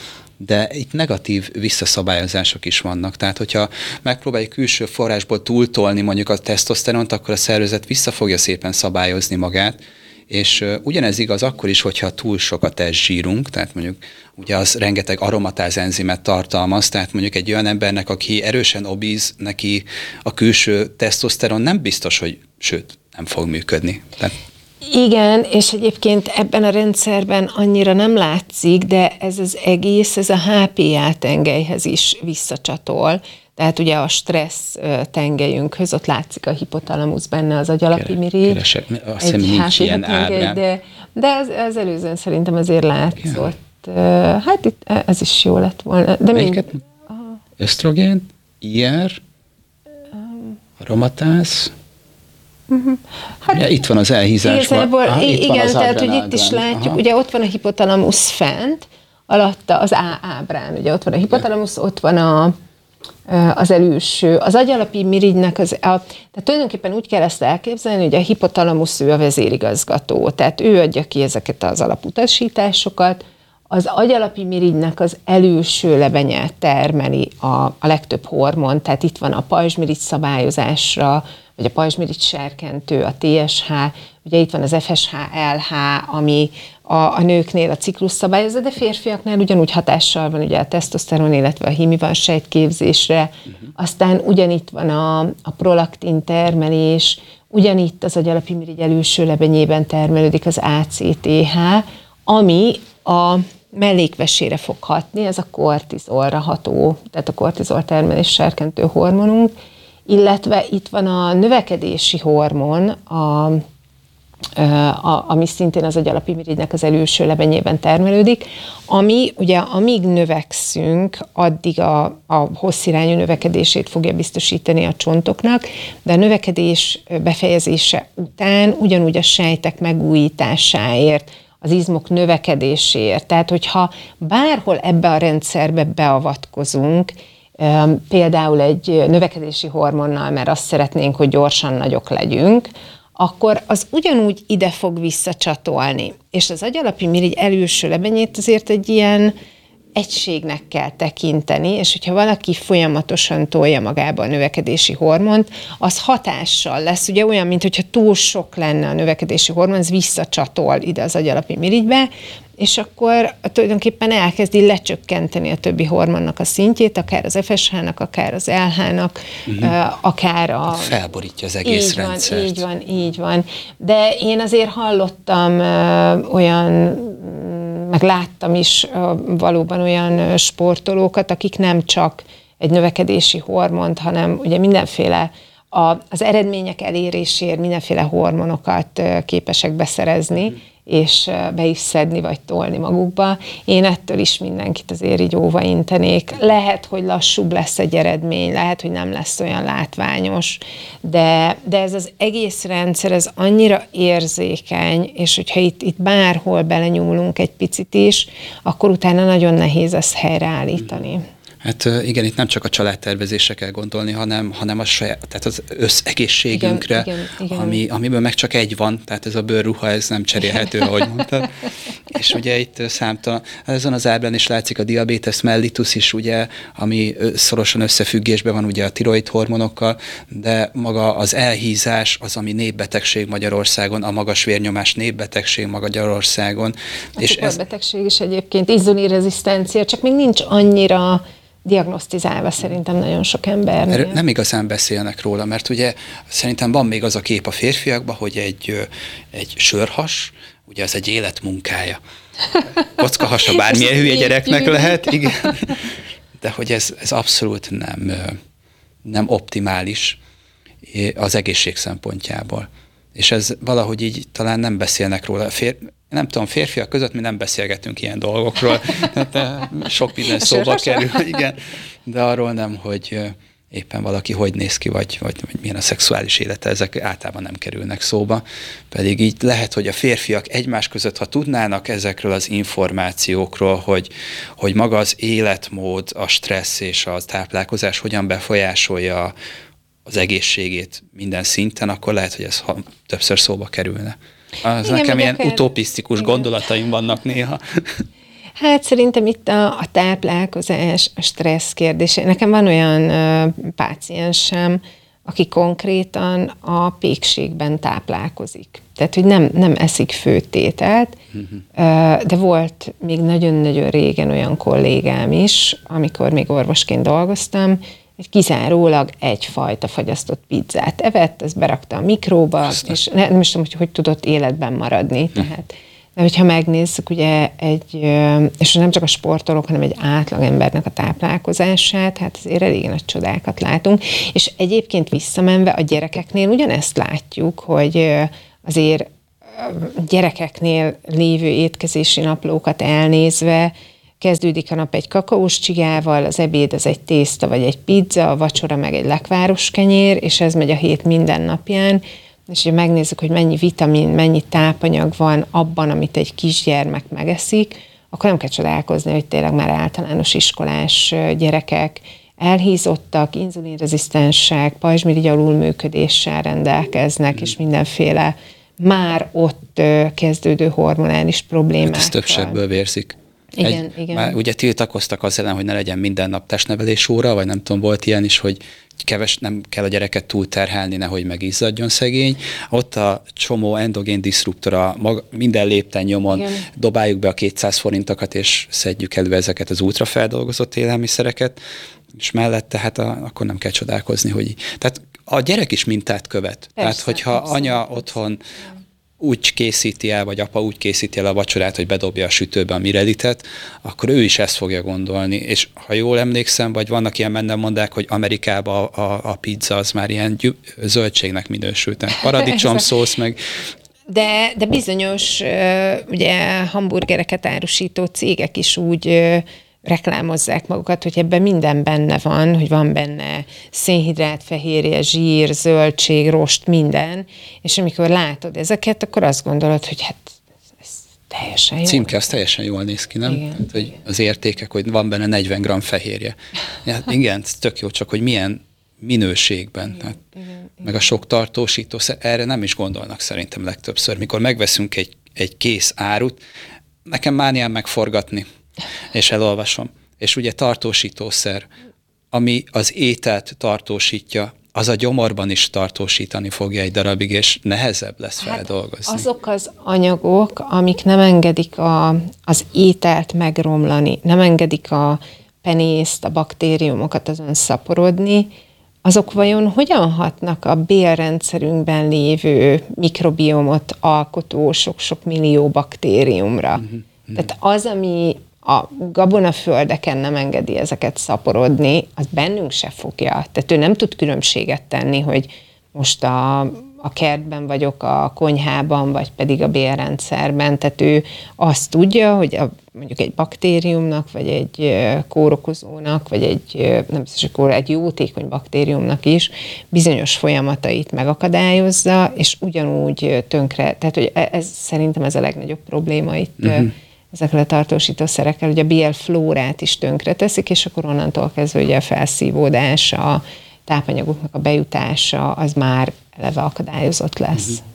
de itt negatív visszaszabályozások is vannak. Tehát, hogyha megpróbáljuk külső forrásból túltolni mondjuk a tesztoszteront, akkor a szervezet vissza fogja szépen szabályozni magát, és ugyanez igaz akkor is, hogyha túl sok a testzsírunk, tehát mondjuk ugye az rengeteg aromatáz enzimet tartalmaz, tehát mondjuk egy olyan embernek, aki erősen obíz, neki a külső tesztoszteron nem biztos, hogy sőt, nem fog működni. Tehát igen, és egyébként ebben a rendszerben annyira nem látszik, de ez az egész, ez a HPA tengelyhez is visszacsatol. Tehát ugye a stressz tengelyünkhöz, ott látszik a hipotalamusz benne, az agyalapi mirigy. Keresek, azt hiszem nincs ilyen tengely, De, de az, az előzőn szerintem azért látszott. Igen. Hát itt ez is jó lett volna. De Melyiket? Ösztrogén, IR, aromatáz, Uh-huh. Hát, ja, itt van az elhízásban. Ah, itt igen, van tehát hogy itt is látjuk, Aha. ugye ott van a hipotalamusz fent, alatta az A ábrán, ugye ott van a hipotalamusz, ott van a, az előső. Az agyalapi mirigynek, az, a, tehát tulajdonképpen úgy kell ezt elképzelni, hogy a hipotalamusz ő a vezérigazgató, tehát ő adja ki ezeket az alaputasításokat, az agyalapi mirigynek az előső lebenye termeli a, a legtöbb hormon, tehát itt van a pajzsmirigy szabályozásra, vagy a pajzsmirigy serkentő, a TSH, ugye itt van az FSH-LH, ami a, a nőknél a ciklus szabályozza, de férfiaknál ugyanúgy hatással van ugye a tesztoszteron, illetve a hímivan sejtképzésre, uh-huh. aztán ugyanitt van a, a prolaktin termelés, ugyanitt az agyalapimirigy előső lebenyében termelődik az ACTH, ami a mellékvesére fog hatni, ez a kortizolra ható, tehát a kortizol termelés serkentő hormonunk, illetve itt van a növekedési hormon, a, a, ami szintén az agyalapimirigynek az előső lebenyében termelődik, ami ugye amíg növekszünk, addig a, a hosszirányú növekedését fogja biztosítani a csontoknak, de a növekedés befejezése után ugyanúgy a sejtek megújításáért, az izmok növekedéséért. Tehát, hogyha bárhol ebbe a rendszerbe beavatkozunk, például egy növekedési hormonnal, mert azt szeretnénk, hogy gyorsan nagyok legyünk, akkor az ugyanúgy ide fog visszacsatolni. És az agyalapi mirigy előső lebenyét azért egy ilyen egységnek kell tekinteni, és hogyha valaki folyamatosan tolja magába a növekedési hormont, az hatással lesz, ugye olyan, mint hogyha túl sok lenne a növekedési hormon, ez visszacsatol ide az agyalapi mirigybe, és akkor tulajdonképpen elkezdi lecsökkenteni a többi hormonnak a szintjét, akár az FSH-nak, akár az LH-nak, uh-huh. akár a... Hát felborítja az egész így rendszert. Van, így van, így van. De én azért hallottam olyan meg láttam is valóban olyan sportolókat, akik nem csak egy növekedési hormont, hanem ugye mindenféle a, az eredmények eléréséért mindenféle hormonokat képesek beszerezni, és be is szedni, vagy tolni magukba. Én ettől is mindenkit azért így óva intenék. Lehet, hogy lassúbb lesz egy eredmény, lehet, hogy nem lesz olyan látványos, de, de ez az egész rendszer, ez annyira érzékeny, és hogyha itt, itt bárhol belenyúlunk egy picit is, akkor utána nagyon nehéz ezt helyreállítani. Mm. Hát igen, itt nem csak a családtervezésre kell gondolni, hanem, hanem a saját, tehát az összegészségünkre, igen, igen, igen. Ami, amiből meg csak egy van, tehát ez a bőrruha, ez nem cserélhető, ahogy mondtad. *laughs* És ugye itt számtalan, ezen az ábrán is látszik a diabetes mellitus is, ugye, ami szorosan összefüggésben van ugye a tiroid hormonokkal, de maga az elhízás az, ami népbetegség Magyarországon, a magas vérnyomás népbetegség Magyarországon. A és ez betegség is egyébként, inzulinrezisztencia, csak még nincs annyira diagnosztizálva szerintem nagyon sok ember. Nem igazán beszélnek róla, mert ugye szerintem van még az a kép a férfiakban, hogy egy, egy sörhas, ugye az egy életmunkája. *laughs* Kockahasa bármilyen hülye gyereknek lehet, igen. De hogy ez, ez abszolút nem, nem optimális az egészség szempontjából. És ez valahogy így talán nem beszélnek róla. Fér, nem tudom, férfiak között mi nem beszélgetünk ilyen dolgokról, *laughs* tehát eh, sok minden szóba kerül, igen, de arról nem, hogy eh, éppen valaki hogy néz ki, vagy, vagy, vagy milyen a szexuális élete, ezek általában nem kerülnek szóba. Pedig így lehet, hogy a férfiak egymás között, ha tudnának ezekről az információkról, hogy, hogy maga az életmód, a stressz és a táplálkozás hogyan befolyásolja az egészségét minden szinten, akkor lehet, hogy ez többször szóba kerülne. Az Igen, nekem ilyen akár... utopisztikus Igen. gondolataim vannak néha. *laughs* Hát szerintem itt a, a táplálkozás, a stressz kérdése. Nekem van olyan ö, páciensem, aki konkrétan a pékségben táplálkozik. Tehát, hogy nem, nem eszik főtételt, uh-huh. de volt még nagyon-nagyon régen olyan kollégám is, amikor még orvosként dolgoztam, egy kizárólag egyfajta fagyasztott pizzát evett, ezt berakta a mikróba, Aztán. és nem is tudom, hogy hogy tudott életben maradni. Hm. Tehát, de hogyha megnézzük, ugye egy, és nem csak a sportolók, hanem egy átlagembernek a táplálkozását, hát azért elég nagy csodákat látunk. És egyébként visszamenve a gyerekeknél ugyanezt látjuk, hogy azért gyerekeknél lévő étkezési naplókat elnézve, Kezdődik a nap egy kakaós csigával, az ebéd az egy tészta vagy egy pizza, a vacsora meg egy lekváros kenyér, és ez megy a hét minden napján. És ha megnézzük, hogy mennyi vitamin, mennyi tápanyag van abban, amit egy kisgyermek megeszik, akkor nem kell csodálkozni, hogy tényleg már általános iskolás gyerekek elhízottak, inzulinrezisztensek, pajzsmirigy alulműködéssel rendelkeznek, mm. és mindenféle már ott kezdődő hormonális problémák. Hát ez több sebből vérzik. Igen, egy, igen. Már ugye tiltakoztak az ellen, hogy ne legyen minden nap testnevelés óra, vagy nem tudom, volt ilyen is, hogy keves, nem kell a gyereket túlterhelni, nehogy megizzadjon szegény. Ott a csomó endogén diszruptora, maga, minden lépten nyomon Igen. dobáljuk be a 200 forintokat, és szedjük elő ezeket az ultrafeldolgozott élelmiszereket, és mellette hát a, akkor nem kell csodálkozni, hogy tehát a gyerek is mintát követ. Persze, Tehát, hogyha persze, anya otthon úgy készíti el, vagy apa úgy készíti el a vacsorát, hogy bedobja a sütőbe a mirelitet, akkor ő is ezt fogja gondolni. És ha jól emlékszem, vagy vannak ilyen mondák, hogy Amerikában a, a, a pizza az már ilyen gyü- zöldségnek minősült. Paradicsom *laughs* szósz, meg de, de bizonyos ugye hamburgereket árusító cégek is úgy reklámozzák magukat, hogy ebben minden benne van, hogy van benne szénhidrát, fehérje, zsír, zöldség, rost, minden, és amikor látod ezeket, akkor azt gondolod, hogy hát ez teljesen jó. Címke, az teljesen jól néz ki, nem? Igen, hát, hogy igen. Az értékek, hogy van benne 40 g fehérje. Ja, igen, tök jó, csak hogy milyen minőségben. Igen, tehát, igen, igen. Meg a sok tartósító, erre nem is gondolnak szerintem legtöbbször. Mikor megveszünk egy, egy kész árut, nekem mániám megforgatni és elolvasom. És ugye tartósítószer, ami az ételt tartósítja, az a gyomorban is tartósítani fogja egy darabig, és nehezebb lesz hát feldolgozni. Azok az anyagok, amik nem engedik a, az ételt megromlani, nem engedik a penészt, a baktériumokat azon szaporodni, azok vajon hogyan hatnak a bélrendszerünkben lévő mikrobiomot alkotó sok-sok millió baktériumra? Uh-huh. Tehát az, ami a gabonaföldeken nem engedi ezeket szaporodni, az bennünk se fogja. Tehát ő nem tud különbséget tenni, hogy most a, a kertben vagyok, a konyhában, vagy pedig a bélrendszerben. Tehát ő azt tudja, hogy a, mondjuk egy baktériumnak, vagy egy kórokozónak, vagy egy, nem biztos, hogy egy jótékony baktériumnak is bizonyos folyamatait megakadályozza, és ugyanúgy tönkre, tehát hogy e, ez szerintem ez a legnagyobb probléma itt uh-huh ezekkel a tartósítószerekkel, hogy a BL flórát is tönkre teszik, és akkor onnantól kezdve ugye a felszívódás, a tápanyagoknak a bejutása, az már eleve akadályozott lesz. Uh-huh.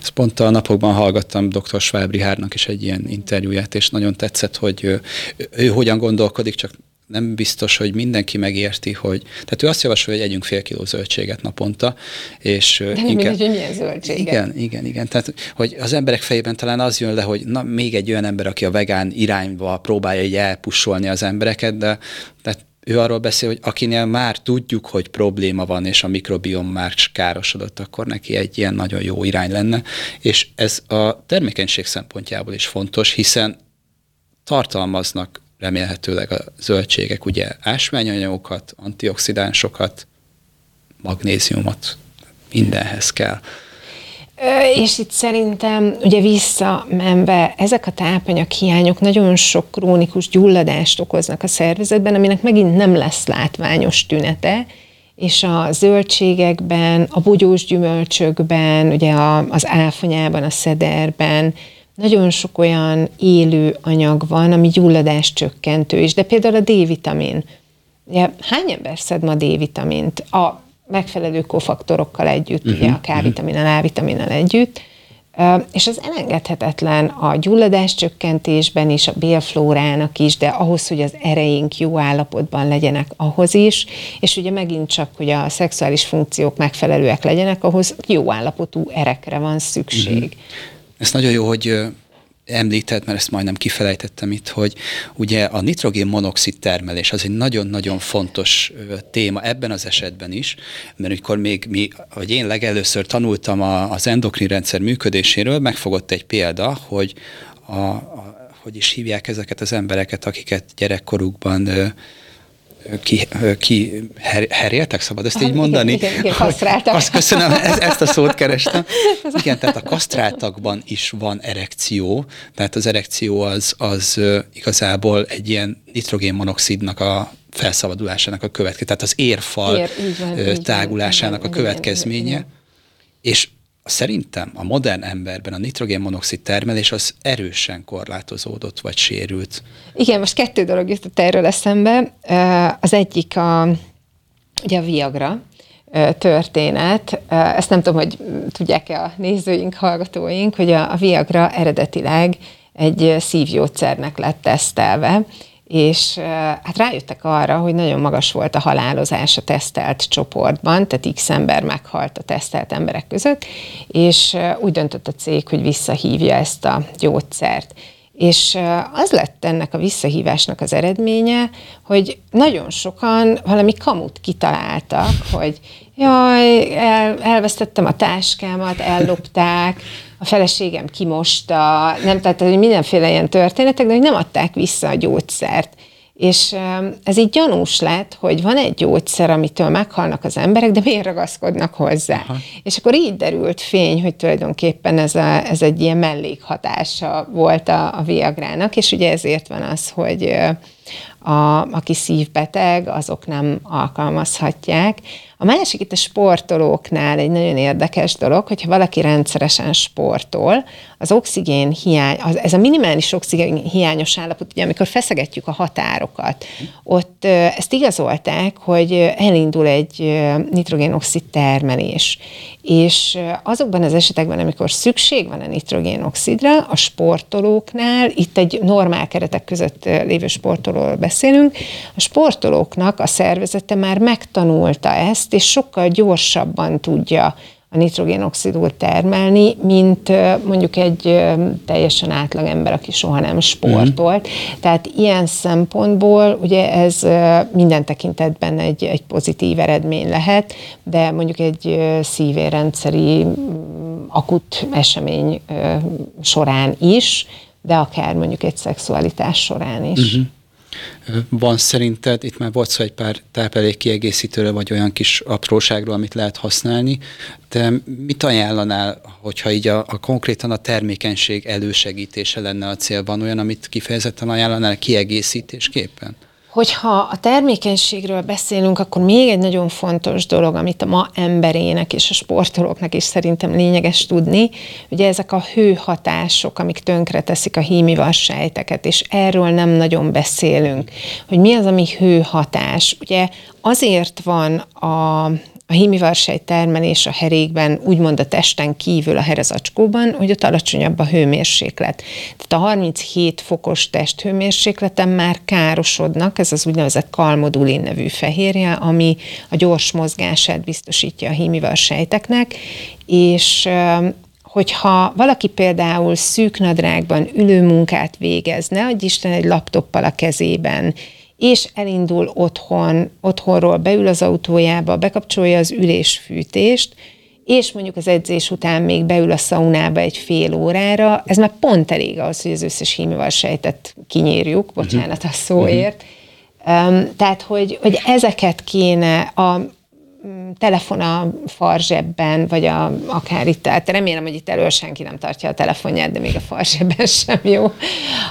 Ezt pont a napokban hallgattam dr. Schwab Hárnak is egy ilyen interjúját, és nagyon tetszett, hogy ő, ő hogyan gondolkodik, csak nem biztos, hogy mindenki megérti, hogy... Tehát ő azt javasolja, hogy együnk fél kiló zöldséget naponta, és De nem inkább... mindegy, hogy milyen zöldséget. Igen, igen, igen. Tehát, hogy az emberek fejében talán az jön le, hogy na, még egy olyan ember, aki a vegán irányba próbálja így elpussolni az embereket, de tehát ő arról beszél, hogy akinél már tudjuk, hogy probléma van, és a mikrobiom már károsodott, akkor neki egy ilyen nagyon jó irány lenne, és ez a termékenység szempontjából is fontos, hiszen tartalmaznak remélhetőleg a zöldségek ugye ásványanyagokat, antioxidánsokat, magnéziumot, mindenhez kell. És itt szerintem ugye visszamenve ezek a tápanyag hiányok nagyon sok krónikus gyulladást okoznak a szervezetben, aminek megint nem lesz látványos tünete, és a zöldségekben, a bogyós gyümölcsökben, ugye az áfonyában, a szederben, nagyon sok olyan élő anyag van, ami gyulladás csökkentő is, de például a D-vitamin. Ugye, hány ember szed ma D-vitamint? A megfelelő kofaktorokkal együtt, uh-huh, ugye a K-vitaminnal, A-vitaminnal együtt, és az elengedhetetlen a gyulladás csökkentésben is, a bélflórának is, de ahhoz, hogy az ereink jó állapotban legyenek, ahhoz is, és ugye megint csak, hogy a szexuális funkciók megfelelőek legyenek, ahhoz jó állapotú erekre van szükség. Uh-huh. Ez nagyon jó, hogy említett, mert ezt majdnem kifelejtettem itt, hogy ugye a nitrogén monoxid termelés az egy nagyon-nagyon fontos téma ebben az esetben is, mert amikor még mi, vagy én legelőször tanultam a, az endokrin rendszer működéséről, megfogott egy példa, hogy a, a, hogy is hívják ezeket az embereket, akiket gyerekkorukban ki, ki her, heréltek, szabad ezt így *laughs* mondani? Igen, igen, igen kasztráltak. Azt köszönöm, ezt, ezt a szót kerestem. *laughs* Igen, tehát a kasztráltakban is van erekció, tehát az erekció az, az igazából egy ilyen nitrogénmonoxidnak a felszabadulásának a következménye, tehát az érfal Ér, van, tágulásának van, a következménye. Igen, igen, igen. És Szerintem a modern emberben a nitrogénmonoxid termelés az erősen korlátozódott vagy sérült. Igen, most kettő dolog jutott erről eszembe. Az egyik a, ugye a Viagra történet. Ezt nem tudom, hogy tudják-e a nézőink, hallgatóink, hogy a Viagra eredetileg egy szívgyógyszernek lett tesztelve, és hát rájöttek arra, hogy nagyon magas volt a halálozás a tesztelt csoportban, tehát x ember meghalt a tesztelt emberek között, és úgy döntött a cég, hogy visszahívja ezt a gyógyszert. És az lett ennek a visszahívásnak az eredménye, hogy nagyon sokan valami kamut kitaláltak, hogy jaj, el, elvesztettem a táskámat, ellopták, a feleségem kimosta, nem, tehát hogy mindenféle ilyen történetek, de hogy nem adták vissza a gyógyszert. És ez így gyanús lett, hogy van egy gyógyszer, amitől meghalnak az emberek, de miért ragaszkodnak hozzá. Aha. És akkor így derült fény, hogy tulajdonképpen ez, a, ez egy ilyen mellékhatása volt a, a Viagrának, és ugye ezért van az, hogy a, aki szívbeteg, azok nem alkalmazhatják. A másik itt a sportolóknál egy nagyon érdekes dolog, hogyha valaki rendszeresen sportol, az oxigén hiány, az, ez a minimális oxigén hiányos állapot, ugye amikor feszegetjük a határokat, ott ezt igazolták, hogy elindul egy nitrogénoxid termelés. És azokban az esetekben, amikor szükség van a nitrogénoxidra, a sportolóknál, itt egy normál keretek között lévő sportolóról beszélünk, a sportolóknak a szervezete már megtanulta ezt, és sokkal gyorsabban tudja a nitrogénoxidot termelni, mint mondjuk egy teljesen átlag ember, aki soha nem sportolt. Mm. Tehát ilyen szempontból ugye ez minden tekintetben egy, egy pozitív eredmény lehet, de mondjuk egy szívérendszeri akut esemény során is de akár mondjuk egy szexualitás során is. Uh-huh. Van szerinted, itt már volt szó egy pár táplálék kiegészítőről, vagy olyan kis apróságról, amit lehet használni, de mit ajánlanál, hogyha így a, a konkrétan a termékenység elősegítése lenne a cél? Van olyan, amit kifejezetten ajánlanál kiegészítésképpen? Hogyha a termékenységről beszélünk, akkor még egy nagyon fontos dolog, amit a ma emberének és a sportolóknak is szerintem lényeges tudni, ugye ezek a hőhatások, amik tönkreteszik a hímivas sejteket, és erről nem nagyon beszélünk, hogy mi az, ami hőhatás. Ugye azért van a a hímivarsej termelés a herékben, úgymond a testen kívül a herezacskóban, hogy ott alacsonyabb a hőmérséklet. Tehát a 37 fokos testhőmérsékleten már károsodnak, ez az úgynevezett kalmodulin nevű fehérje, ami a gyors mozgását biztosítja a hímivarsejteknek, és hogyha valaki például szűk nadrágban ülő munkát végezne, hogy Isten egy laptoppal a kezében, és elindul otthon, otthonról beül az autójába, bekapcsolja az ülésfűtést, és mondjuk az edzés után még beül a szaunába egy fél órára, ez már pont elég ahhoz, hogy az összes hímival sejtett kinyírjuk, bocsánat a szóért. Uh-huh. Um, tehát, hogy, hogy ezeket kéne a, telefon a farzsebben, vagy a, akár itt, tehát remélem, hogy itt elől senki nem tartja a telefonját, de még a farzsebben *laughs* sem jó.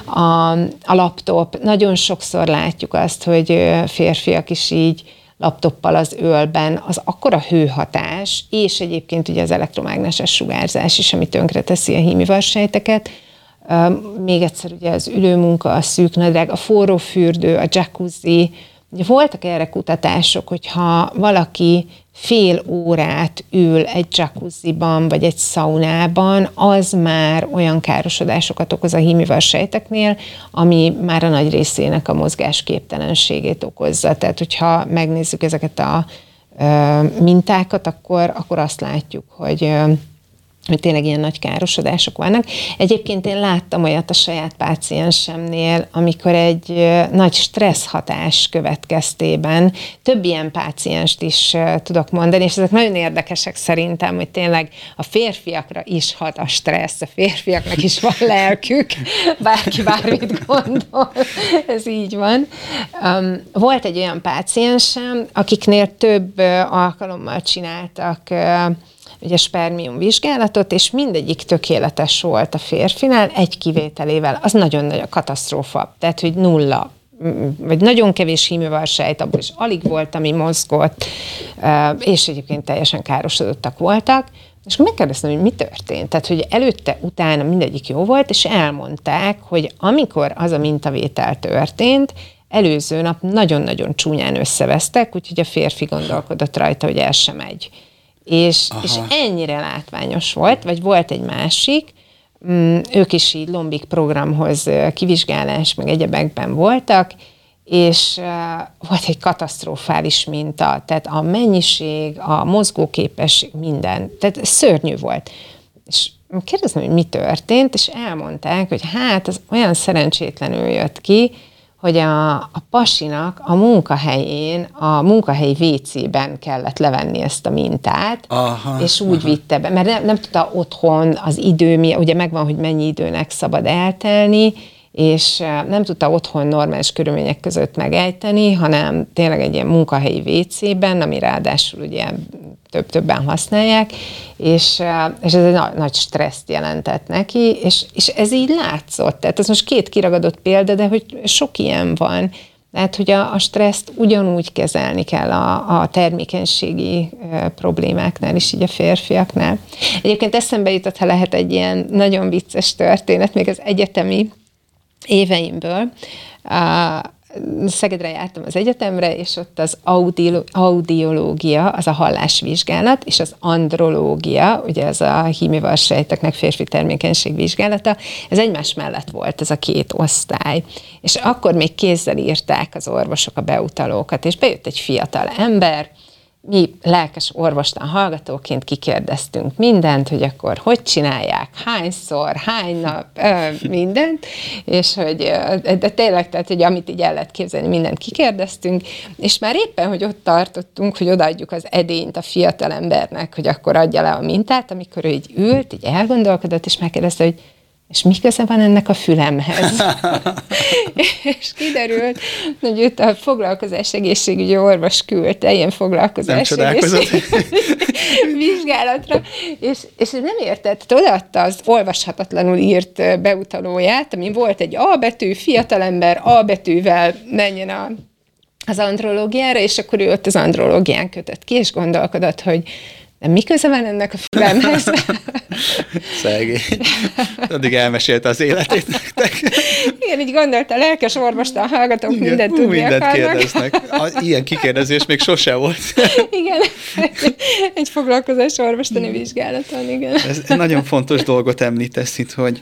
A, a laptop, nagyon sokszor látjuk azt, hogy férfiak is így laptoppal az ölben, az akkora hőhatás, és egyébként ugye az elektromágneses sugárzás is, ami tönkreteszi a hímivarsejteket, még egyszer ugye az ülőmunka, a szűknadrág, a forró fürdő, a jacuzzi, voltak erre kutatások, hogyha valaki fél órát ül egy jacuzziban vagy egy szaunában, az már olyan károsodásokat okoz a hímival sejteknél, ami már a nagy részének a mozgásképtelenségét okozza. Tehát, hogyha megnézzük ezeket a mintákat, akkor, akkor azt látjuk, hogy hogy tényleg ilyen nagy károsodások vannak. Egyébként én láttam olyat a saját páciensemnél, amikor egy nagy stressz hatás következtében több ilyen pácienst is tudok mondani, és ezek nagyon érdekesek szerintem, hogy tényleg a férfiakra is hat a stressz, a férfiaknak is van *laughs* lelkük, bárki bármit gondol, ez így van. Volt egy olyan páciensem, akiknél több alkalommal csináltak ugye spermium vizsgálatot, és mindegyik tökéletes volt a férfinál, egy kivételével. Az nagyon nagy a katasztrófa. Tehát, hogy nulla vagy nagyon kevés híművel sejt, abból is alig volt, ami mozgott, és egyébként teljesen károsodottak voltak. És megkérdeztem, hogy mi történt. Tehát, hogy előtte, utána mindegyik jó volt, és elmondták, hogy amikor az a mintavétel történt, előző nap nagyon-nagyon csúnyán összevesztek, úgyhogy a férfi gondolkodott rajta, hogy el sem megy és, és ennyire látványos volt, vagy volt egy másik, mm, ők is így Lombik programhoz kivizsgálás, meg egyebekben voltak, és volt egy katasztrofális minta, tehát a mennyiség, a mozgóképesség, minden, tehát szörnyű volt. És kérdeztem, hogy mi történt, és elmondták, hogy hát az olyan szerencsétlenül jött ki, hogy a, a pasinak a munkahelyén, a munkahelyi WC-ben kellett levenni ezt a mintát, aha, és úgy aha. vitte be, mert nem, nem tudta otthon az idő, ugye megvan, hogy mennyi időnek szabad eltelni, és nem tudta otthon normális körülmények között megejteni, hanem tényleg egy ilyen munkahelyi WC-ben, ami ráadásul ugye több-többen használják, és, és ez egy nagy stresszt jelentett neki, és, és ez így látszott. Tehát ez most két kiragadott példa, de hogy sok ilyen van. Tehát, hogy a, a stresszt ugyanúgy kezelni kell a, a termékenységi e, problémáknál is, így a férfiaknál. Egyébként eszembe jutott, ha lehet egy ilyen nagyon vicces történet, még az egyetemi éveimből. Szegedre jártam az egyetemre, és ott az audio, audiológia, az a hallásvizsgálat, és az andrológia, ugye ez a hímival sejteknek férfi termékenység vizsgálata, ez egymás mellett volt ez a két osztály. És akkor még kézzel írták az orvosok a beutalókat, és bejött egy fiatal ember, mi lelkes orvostan hallgatóként kikérdeztünk mindent, hogy akkor hogy csinálják, hányszor, hány nap, mindent, és hogy de tényleg, tehát, hogy amit így el lehet képzelni, mindent kikérdeztünk, és már éppen, hogy ott tartottunk, hogy odaadjuk az edényt a fiatal embernek, hogy akkor adja le a mintát, amikor ő így ült, így elgondolkodott, és megkérdezte, hogy és mi köze van ennek a fülemhez? *laughs* és kiderült, hogy őt a foglalkozás egészségügyi orvos küldte ilyen foglalkozás *laughs* vizsgálatra, és, és nem értett, odaadta az olvashatatlanul írt beutalóját, ami volt egy A betű, fiatalember A betűvel menjen a az andrológiára, és akkor ő ott az andrológián kötött ki, és gondolkodott, hogy de mi köze van ennek a fülemhez? *laughs* Szegény. Addig elmesélte az életét nektek. Igen, így gondolta, a lelkes orvostan hallgatók Igen, mindent tudni mindent akarnak. kérdeznek. Ilyen kikérdezés még sose volt. *laughs* Igen, egy, egy foglalkozás orvostani vizsgálaton, igen. Ez nagyon fontos dolgot említesz itt, hogy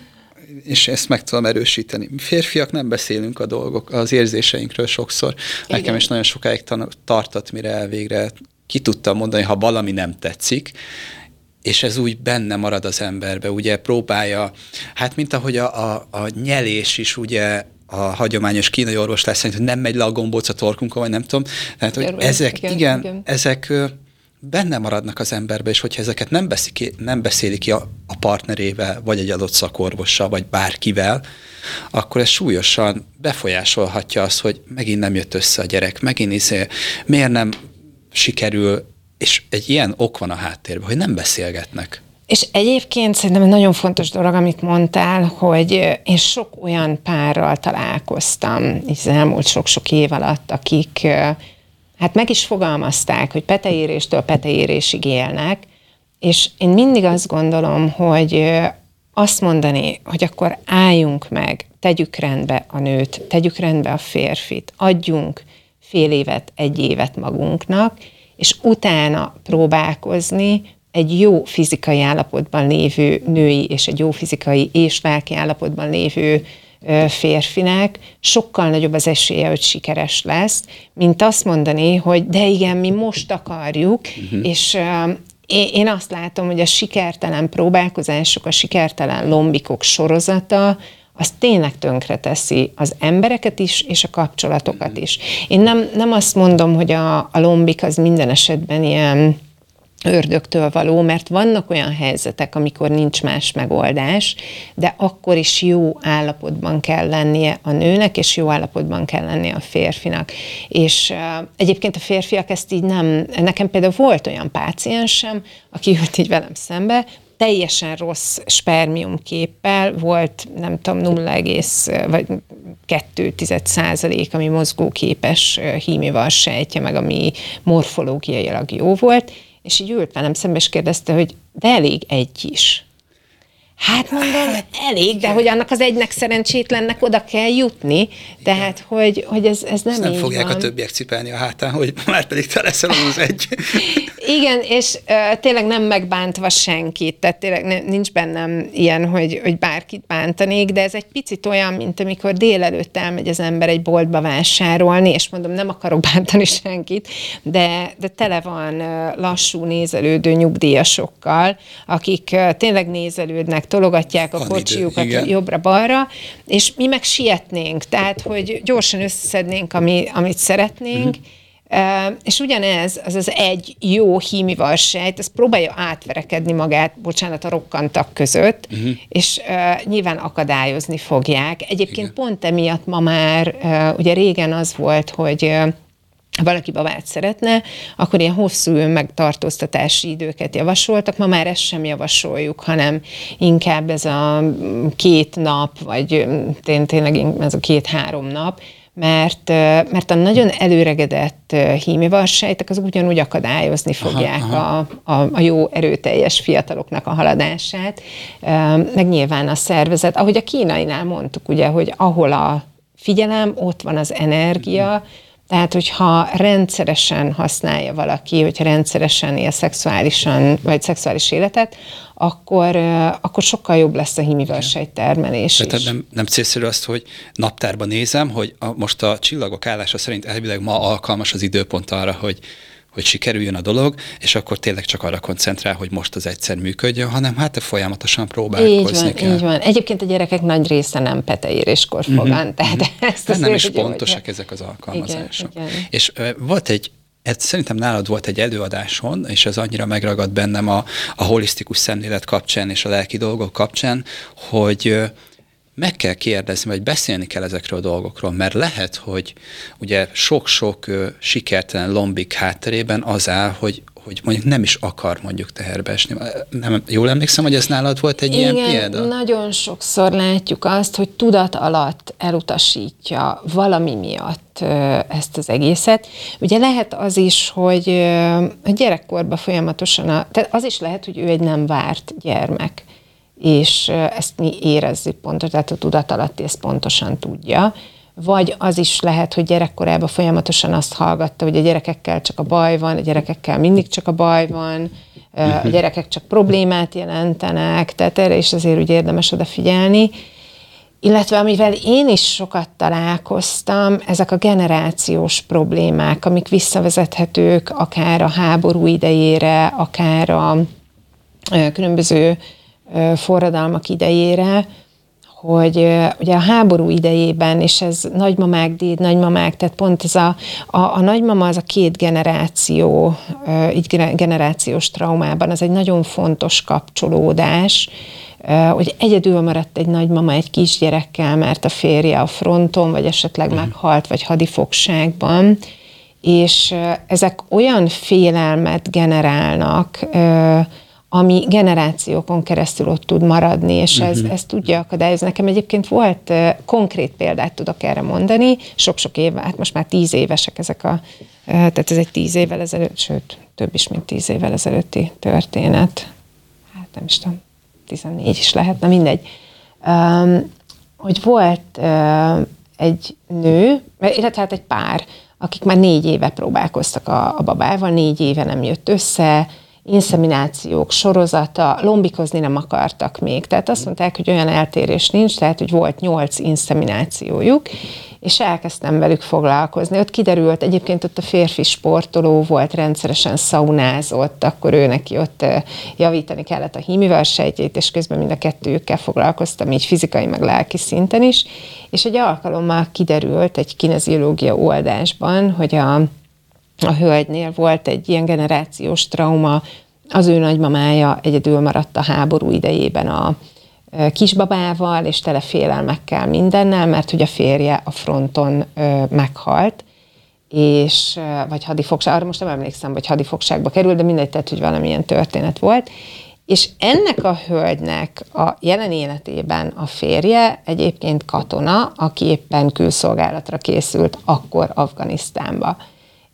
és ezt meg tudom erősíteni. Férfiak nem beszélünk a dolgok, az érzéseinkről sokszor. Igen. Nekem is nagyon sokáig tartott, mire elvégre ki tudtam mondani, ha valami nem tetszik, és ez úgy benne marad az emberbe, ugye próbálja, hát mint ahogy a, a, a nyelés is ugye a hagyományos kínai orvoslás szerint, hogy nem megy le a gombóc a torkunkon, vagy nem tudom. Tehát, hogy ezek, igen, igen, igen, ezek benne maradnak az emberbe, és hogyha ezeket nem, beszéli ki, nem beszéli ki a, a partnerével, vagy egy adott szakorvossal, vagy bárkivel, akkor ez súlyosan befolyásolhatja azt, hogy megint nem jött össze a gyerek, megint izé, miért nem sikerül, és egy ilyen ok van a háttérben, hogy nem beszélgetnek. És egyébként szerintem nagyon fontos dolog, amit mondtál, hogy én sok olyan párral találkoztam az elmúlt sok-sok év alatt, akik hát meg is fogalmazták, hogy peteéréstől peteérésig élnek, és én mindig azt gondolom, hogy azt mondani, hogy akkor álljunk meg, tegyük rendbe a nőt, tegyük rendbe a férfit, adjunk fél évet, egy évet magunknak, és utána próbálkozni egy jó fizikai állapotban lévő női és egy jó fizikai és lelki állapotban lévő férfinek sokkal nagyobb az esélye, hogy sikeres lesz, mint azt mondani, hogy de igen, mi most akarjuk, uh-huh. és én azt látom, hogy a sikertelen próbálkozások, a sikertelen lombikok sorozata, az tényleg tönkreteszi az embereket is, és a kapcsolatokat is. Én nem, nem azt mondom, hogy a, a lombik az minden esetben ilyen ördögtől való, mert vannak olyan helyzetek, amikor nincs más megoldás, de akkor is jó állapotban kell lennie a nőnek, és jó állapotban kell lennie a férfinak. És uh, egyébként a férfiak ezt így nem, nekem például volt olyan páciensem, aki jött így velem szembe, teljesen rossz spermiumképpel, volt nem tudom 0, vagy 2 százalék, ami mozgóképes hímival sejtje, meg ami morfológiailag jó volt, és így ült velem szembe, és kérdezte, hogy de elég egy is. Hát mondom, hát, elég, de hogy annak az egynek szerencsétlennek oda kell jutni, tehát hogy, hogy ez, ez nem Ezt nem fogják van. a többiek cipelni a hátán, hogy már pedig te leszel az egy. *laughs* Igen, és uh, tényleg nem megbántva senkit, tehát tényleg nincs bennem ilyen, hogy, hogy bárkit bántanék, de ez egy picit olyan, mint amikor délelőtt elmegy az ember egy boltba vásárolni, és mondom, nem akarok bántani senkit, de, de tele van uh, lassú nézelődő nyugdíjasokkal, akik uh, tényleg nézelődnek, tologatják a Van kocsiukat jobbra-balra, és mi meg sietnénk, tehát, hogy gyorsan összeszednénk, ami, amit szeretnénk, uh-huh. Uh, és ugyanez, az az egy jó hímival sejt, ez próbálja átverekedni magát, bocsánat, a rokkantak között, uh-huh. és uh, nyilván akadályozni fogják. Egyébként Igen. pont emiatt ma már, uh, ugye régen az volt, hogy uh, ha valaki babát szeretne, akkor ilyen hosszú megtartóztatási időket javasoltak. Ma már ezt sem javasoljuk, hanem inkább ez a két nap, vagy tényleg ez a két-három nap, mert, mert a nagyon előregedett hímivarsejtek azok ugyanúgy akadályozni fogják aha, aha. A, a, a jó erőteljes fiataloknak a haladását, meg nyilván a szervezet, ahogy a kínainál mondtuk, ugye, hogy ahol a figyelem, ott van az energia, tehát, hogyha rendszeresen használja valaki, hogyha rendszeresen él szexuálisan, vagy szexuális életet, akkor, akkor sokkal jobb lesz a hímiverseny termelés Tehát is. Nem, nem célszerű azt, hogy naptárban nézem, hogy a, most a csillagok állása szerint elvileg ma alkalmas az időpont arra, hogy hogy sikerüljön a dolog, és akkor tényleg csak arra koncentrál, hogy most az egyszer működjön, hanem hát folyamatosan próbálkozni így van, kell. Így van. Egyébként a gyerekek nagy része nem peteéréskor fogan, mm-hmm. tehát ezt hát nem is pontosak hogy... ezek az alkalmazások. Igen, igen. És uh, volt egy ez szerintem nálad volt egy előadáson, és ez annyira megragad bennem a, a holisztikus szemlélet kapcsán és a lelki dolgok kapcsán, hogy meg kell kérdezni, vagy beszélni kell ezekről a dolgokról, mert lehet, hogy ugye sok-sok sikertelen lombik hátterében az áll, hogy hogy mondjuk nem is akar mondjuk teherbe esni. Nem, jól emlékszem, hogy ez nálad volt egy Igen, ilyen példa? nagyon sokszor látjuk azt, hogy tudat alatt elutasítja valami miatt ezt az egészet. Ugye lehet az is, hogy a gyerekkorban folyamatosan, a, tehát az is lehet, hogy ő egy nem várt gyermek, és ezt mi érezzük pontosan, tehát a tudat alatt ezt pontosan tudja vagy az is lehet, hogy gyerekkorában folyamatosan azt hallgatta, hogy a gyerekekkel csak a baj van, a gyerekekkel mindig csak a baj van, a mhm. gyerekek csak problémát jelentenek, tehát erre is azért úgy érdemes odafigyelni. Illetve amivel én is sokat találkoztam, ezek a generációs problémák, amik visszavezethetők akár a háború idejére, akár a különböző forradalmak idejére, hogy ugye a háború idejében, és ez nagymamák, déd, nagymamák, tehát pont ez a, a, a nagymama az a két generáció, így generációs traumában, az egy nagyon fontos kapcsolódás, hogy egyedül maradt egy nagymama egy kisgyerekkel, mert a férje a fronton, vagy esetleg uh-huh. meghalt, vagy hadifogságban, és ezek olyan félelmet generálnak, ami generációkon keresztül ott tud maradni, és ez, uh-huh. ez tudja akadályozni. Nekem egyébként volt uh, konkrét példát tudok erre mondani, sok-sok év, hát most már tíz évesek ezek a, uh, tehát ez egy tíz évvel ezelőtt, sőt, több is, mint tíz évvel ezelőtti történet. Hát nem is tudom, 14 is lehet, na mindegy. Um, hogy volt uh, egy nő, illetve hát egy pár, akik már négy éve próbálkoztak a, a babával, négy éve nem jött össze, inszeminációk sorozata, lombikozni nem akartak még. Tehát azt mondták, hogy olyan eltérés nincs, tehát hogy volt nyolc inszeminációjuk, és elkezdtem velük foglalkozni. Ott kiderült, egyébként ott a férfi sportoló volt, rendszeresen szaunázott, akkor ő neki ott javítani kellett a hímivel sejtjét, és közben mind a kettőjükkel foglalkoztam, így fizikai, meg lelki szinten is. És egy alkalommal kiderült egy kineziológia oldásban, hogy a a hölgynél volt egy ilyen generációs trauma, az ő nagymamája egyedül maradt a háború idejében a kisbabával, és tele félelmekkel mindennel, mert hogy a férje a fronton meghalt, és, vagy hadifogság, arra most nem emlékszem, hogy hadifogságba került, de mindegy, tehát, hogy valamilyen történet volt. És ennek a hölgynek a jelen életében a férje egyébként katona, aki éppen külszolgálatra készült akkor Afganisztánba.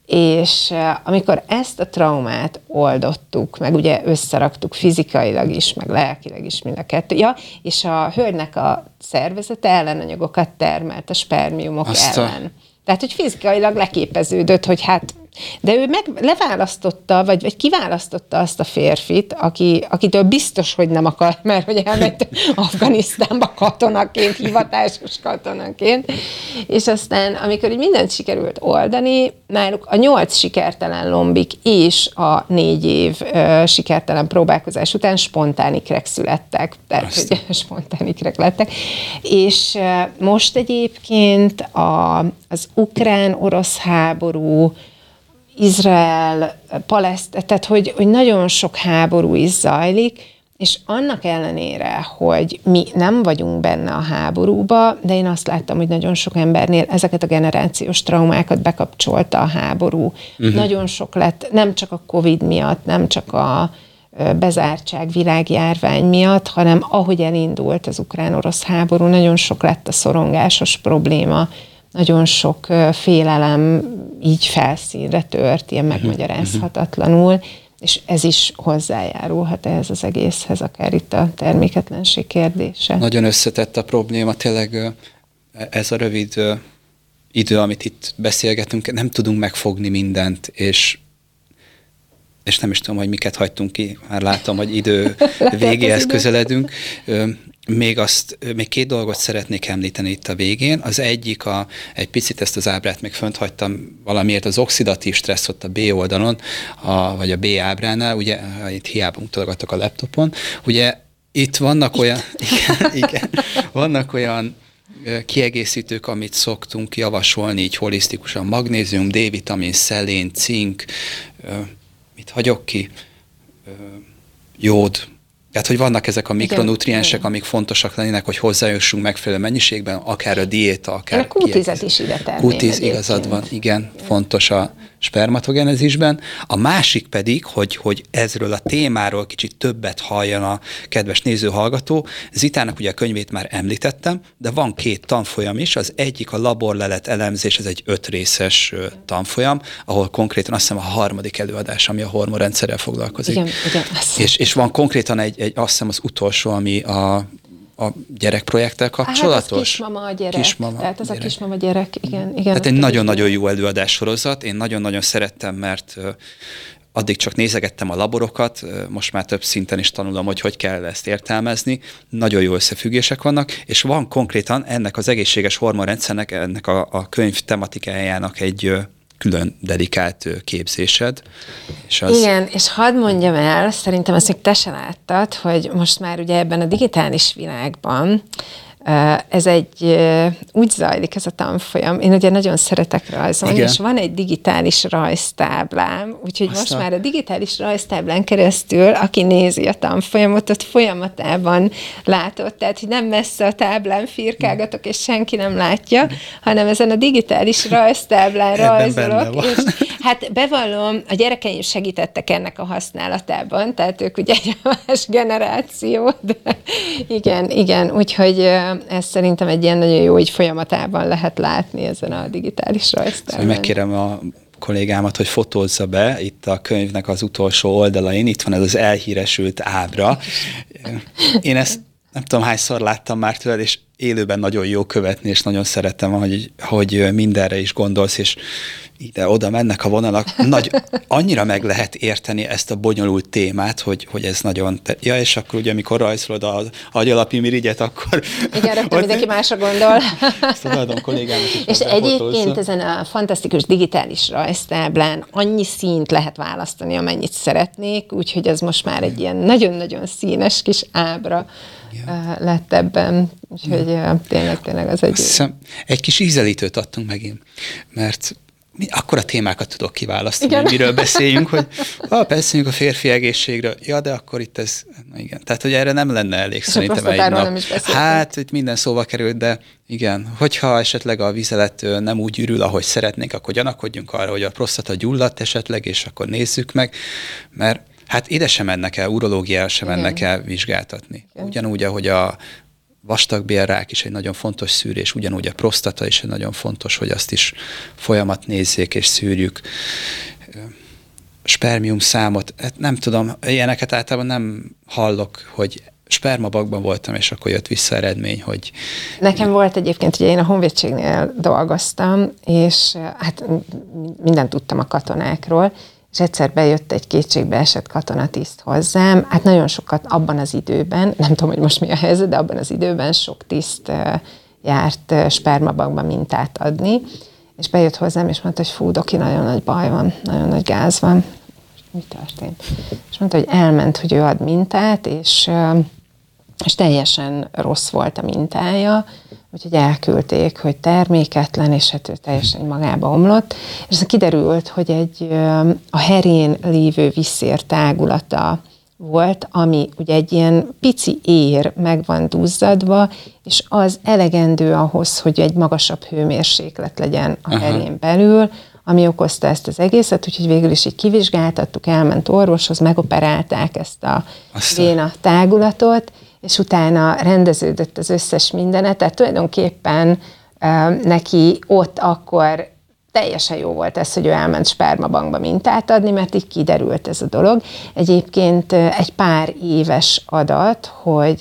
És amikor ezt a traumát oldottuk, meg ugye összeraktuk fizikailag is, meg lelkileg is mind a kettő, ja, és a hölgynek a szervezete ellenanyagokat termelt a spermiumok Azt ellen. A... Tehát, hogy fizikailag leképeződött, hogy hát de ő meg leválasztotta, vagy, vagy kiválasztotta azt a férfit, aki, akitől biztos, hogy nem akar, *laughs* mert hogy elment *laughs* Afganisztánba katonaként, hivatásos katonaként, és aztán, amikor így mindent sikerült oldani, náluk a nyolc sikertelen lombik és a négy év uh, sikertelen próbálkozás után spontán ikrek születtek, tehát hogy *laughs* spontán ikrek lettek, és uh, most egyébként a, az ukrán-orosz háború, Izrael, Paleszt, tehát hogy, hogy nagyon sok háború is zajlik, és annak ellenére, hogy mi nem vagyunk benne a háborúba, de én azt láttam, hogy nagyon sok embernél ezeket a generációs traumákat bekapcsolta a háború. Uh-huh. Nagyon sok lett, nem csak a Covid miatt, nem csak a bezártság, világjárvány miatt, hanem ahogy elindult az ukrán-orosz háború, nagyon sok lett a szorongásos probléma, nagyon sok félelem így felszínre tört, ilyen mhm. megmagyarázhatatlanul, és ez is hozzájárulhat ehhez az egészhez, akár itt a terméketlenség kérdése. Nagyon összetett a probléma, tényleg ez a rövid idő, amit itt beszélgetünk, nem tudunk megfogni mindent, és és nem is tudom, hogy miket hagytunk ki, már látom, hogy idő *laughs* végéhez közeledünk. Még, azt, még két dolgot szeretnék említeni itt a végén. Az egyik, a, egy picit ezt az ábrát még fönt hagytam valamiért, az oxidatív stressz ott a B oldalon, a, vagy a B ábránál, ugye itt hiába mutogatok a laptopon, ugye itt vannak olyan, *laughs* igen, igen, vannak olyan kiegészítők, amit szoktunk javasolni, így holisztikusan, magnézium, D-vitamin, szelén, cink, mit hagyok ki, jód, tehát, hogy vannak ezek a mikronutriensek, amik fontosak lennének, hogy hozzájussunk megfelelő mennyiségben, akár a diéta, akár... Én a q is ide tenném. q igazad van, igen, fontos a spermatogenezisben. A másik pedig, hogy, hogy ezről a témáról kicsit többet halljon a kedves néző-hallgató. Zitának ugye a könyvét már említettem, de van két tanfolyam is. Az egyik a laborlelet elemzés, ez egy öt részes tanfolyam, ahol konkrétan azt hiszem a harmadik előadás, ami a hormonrendszerrel foglalkozik. Igen, igen. És, és van konkrétan egy, egy, azt hiszem az utolsó, ami a a gyerekprojekttel kapcsolatos? Hát kismama a gyerek. Kismama Tehát ez gyerek. a kismama gyerek, igen. igen Tehát egy nagyon-nagyon jó előadás sorozat. Én nagyon-nagyon szerettem, mert addig csak nézegettem a laborokat, most már több szinten is tanulom, hogy hogy kell ezt értelmezni. Nagyon jó összefüggések vannak, és van konkrétan ennek az egészséges hormonrendszernek, ennek a, a könyv tematikájának egy külön dedikált képzésed. És az... Igen, és hadd mondjam el, szerintem ezt még te se láttad, hogy most már ugye ebben a digitális világban ez egy, úgy zajlik ez a tanfolyam. Én ugye nagyon szeretek rajzolni, Igen. és van egy digitális rajztáblám, úgyhogy Aztán. most már a digitális rajztáblán keresztül, aki nézi a tanfolyamot, ott folyamatában látott, tehát hogy nem messze a táblán firkálgatok, és senki nem látja, hanem ezen a digitális rajztáblán rajzolok, és hát bevallom, a gyerekeim segítettek ennek a használatában, tehát ők ugye egy más generáció, de igen, igen, úgyhogy ez szerintem egy ilyen nagyon jó így folyamatában lehet látni ezen a digitális rajztárban. Szóval megkérem a kollégámat, hogy fotózza be itt a könyvnek az utolsó oldalain, itt van ez az elhíresült ábra. Én ezt nem tudom hányszor láttam már tőled, és élőben nagyon jó követni, és nagyon szeretem, hogy, hogy mindenre is gondolsz, és ide-oda mennek a vonalak. Nagy, annyira meg lehet érteni ezt a bonyolult témát, hogy, hogy ez nagyon... Te, ja, és akkor ugye, amikor rajzolod az agyalapi mirigyet, akkor... Igen, rögtön *laughs* mindenki másra gondol. *laughs* Ezt adom kollégának is. És egyébként ezen a fantasztikus digitális rajztáblán annyi színt lehet választani, amennyit szeretnék, úgyhogy ez most már egy ilyen nagyon-nagyon színes kis ábra ja. lett ebben. Úgyhogy ja. tényleg, tényleg az egy... Hiszem, egy kis ízelítőt adtunk megint, mert akkor a témákat tudok kiválasztani, igen. miről *laughs* beszéljünk, hogy ha beszéljünk a férfi egészségről, ja, de akkor itt ez, na igen. Tehát, hogy erre nem lenne elég És szerintem egy nap. Nem is hát, itt minden szóba került, de igen, hogyha esetleg a vizelet nem úgy ürül, ahogy szeretnénk, akkor gyanakodjunk arra, hogy a prostata gyulladt esetleg, és akkor nézzük meg, mert hát ide sem mennek el, urológiára sem mennek el vizsgáltatni. Igen. Ugyanúgy, ahogy a vastagbélrák is egy nagyon fontos szűrés, ugyanúgy a prostata is egy nagyon fontos, hogy azt is folyamat nézzék és szűrjük. Spermium számot, hát nem tudom, ilyeneket általában nem hallok, hogy spermabakban voltam, és akkor jött vissza eredmény, hogy... Nekem volt egyébként, ugye én a honvédségnél dolgoztam, és hát mindent tudtam a katonákról, és egyszer bejött egy kétségbe esett katonatiszt hozzám, hát nagyon sokat abban az időben, nem tudom, hogy most mi a helyzet, de abban az időben sok tiszt járt spermabankba mintát adni, és bejött hozzám, és mondta, hogy fú, doki, nagyon nagy baj van, nagyon nagy gáz van. Mi történt? És mondta, hogy elment, hogy ő ad mintát, és, és teljesen rossz volt a mintája, úgyhogy elküldték, hogy terméketlen, és hát ő teljesen magába omlott, és ez kiderült, hogy egy a herén lévő visszér tágulata volt, ami ugye egy ilyen pici ér meg van duzzadva, és az elegendő ahhoz, hogy egy magasabb hőmérséklet legyen a Aha. herén belül, ami okozta ezt az egészet, úgyhogy végül is így kivizsgáltattuk, elment orvoshoz, megoperálták ezt a véna tágulatot, és utána rendeződött az összes mindenet, tehát tulajdonképpen neki ott akkor teljesen jó volt ez, hogy ő elment spermabankba mintát adni, mert így kiderült ez a dolog. Egyébként egy pár éves adat, hogy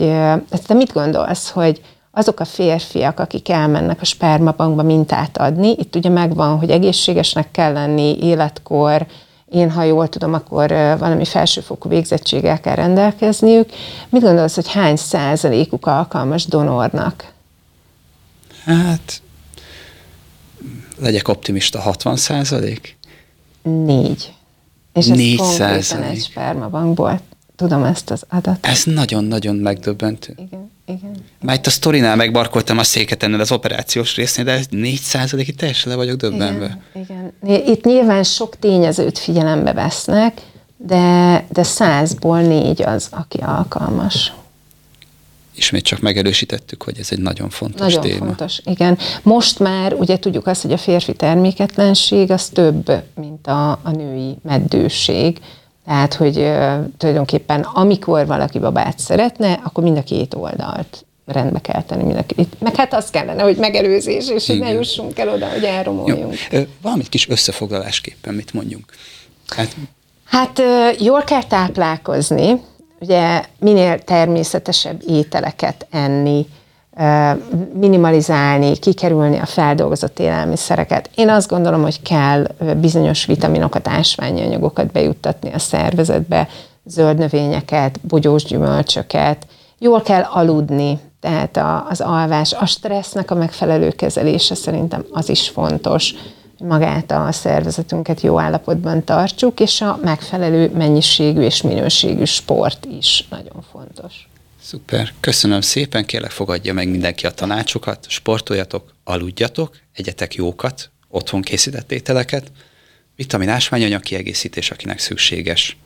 te mit gondolsz, hogy azok a férfiak, akik elmennek a spermabankba mintát adni, itt ugye megvan, hogy egészségesnek kell lenni, életkor, én, ha jól tudom, akkor valami felsőfokú végzettséggel kell rendelkezniük. Mit gondolsz, hogy hány százalékuk alkalmas donornak? Hát, legyek optimista, 60 százalék? Négy. És ez Négy konkrétan százalék. egy spermabankból tudom ezt az adatot. Ez nagyon-nagyon megdöbbentő. Igen, igen. Már itt a sztorinál megbarkoltam a széket ennél az operációs résznél, de 4 százalékig teljesen le vagyok döbbenve. Igen, igen. Itt nyilván sok tényezőt figyelembe vesznek, de, de százból négy az, aki alkalmas. Ismét csak megerősítettük, hogy ez egy nagyon fontos nagyon téma. Nagyon fontos, igen. Most már ugye tudjuk azt, hogy a férfi terméketlenség az több, mint a, a női meddőség. Tehát, hogy uh, tulajdonképpen amikor valaki babát szeretne, akkor mind a két oldalt rendbe kell tenni mind a két. Meg hát az kellene, hogy megelőzés, és hogy ne jussunk el oda, hogy elromoljunk. Jó. Valamit kis összefoglalásképpen mit mondjunk? Hát, hát jól kell táplálkozni, ugye minél természetesebb ételeket enni, minimalizálni, kikerülni a feldolgozott élelmiszereket. Én azt gondolom, hogy kell bizonyos vitaminokat, ásványi anyagokat bejuttatni a szervezetbe, zöld növényeket, bogyós gyümölcsöket. Jól kell aludni, tehát az alvás, a stressznek a megfelelő kezelése szerintem az is fontos magát a szervezetünket jó állapotban tartsuk, és a megfelelő mennyiségű és minőségű sport is nagyon fontos. Szuper, köszönöm szépen, kérlek fogadja meg mindenki a tanácsokat, sportoljatok, aludjatok, egyetek jókat, otthon készített ételeket, vitamin ásványanyag kiegészítés, akinek szükséges.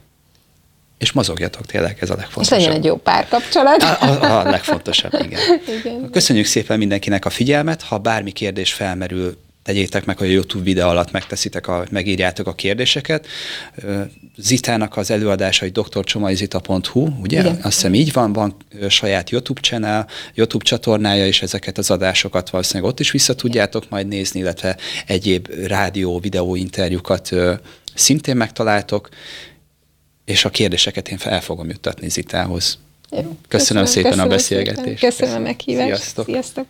És mozogjatok tényleg, ez a legfontosabb. És legyen egy jó párkapcsolat. A, a, a legfontosabb, igen. *laughs* igen. Köszönjük szépen mindenkinek a figyelmet, ha bármi kérdés felmerül, tegyétek meg, hogy a YouTube videó alatt megteszitek, a, megírjátok a kérdéseket. Zitának az előadása, hogy drcsomaizita.hu, ugye? Igen. Azt hiszem így van, van saját YouTube channel, YouTube csatornája, és ezeket az adásokat valószínűleg ott is vissza tudjátok majd nézni, illetve egyéb rádió, videó interjúkat szintén megtaláltok, és a kérdéseket én fel fogom juttatni Zitához. Jó, köszönöm, köszönöm szépen köszönöm a beszélgetést. Köszönöm a meghívást. Sziasztok. Sziasztok.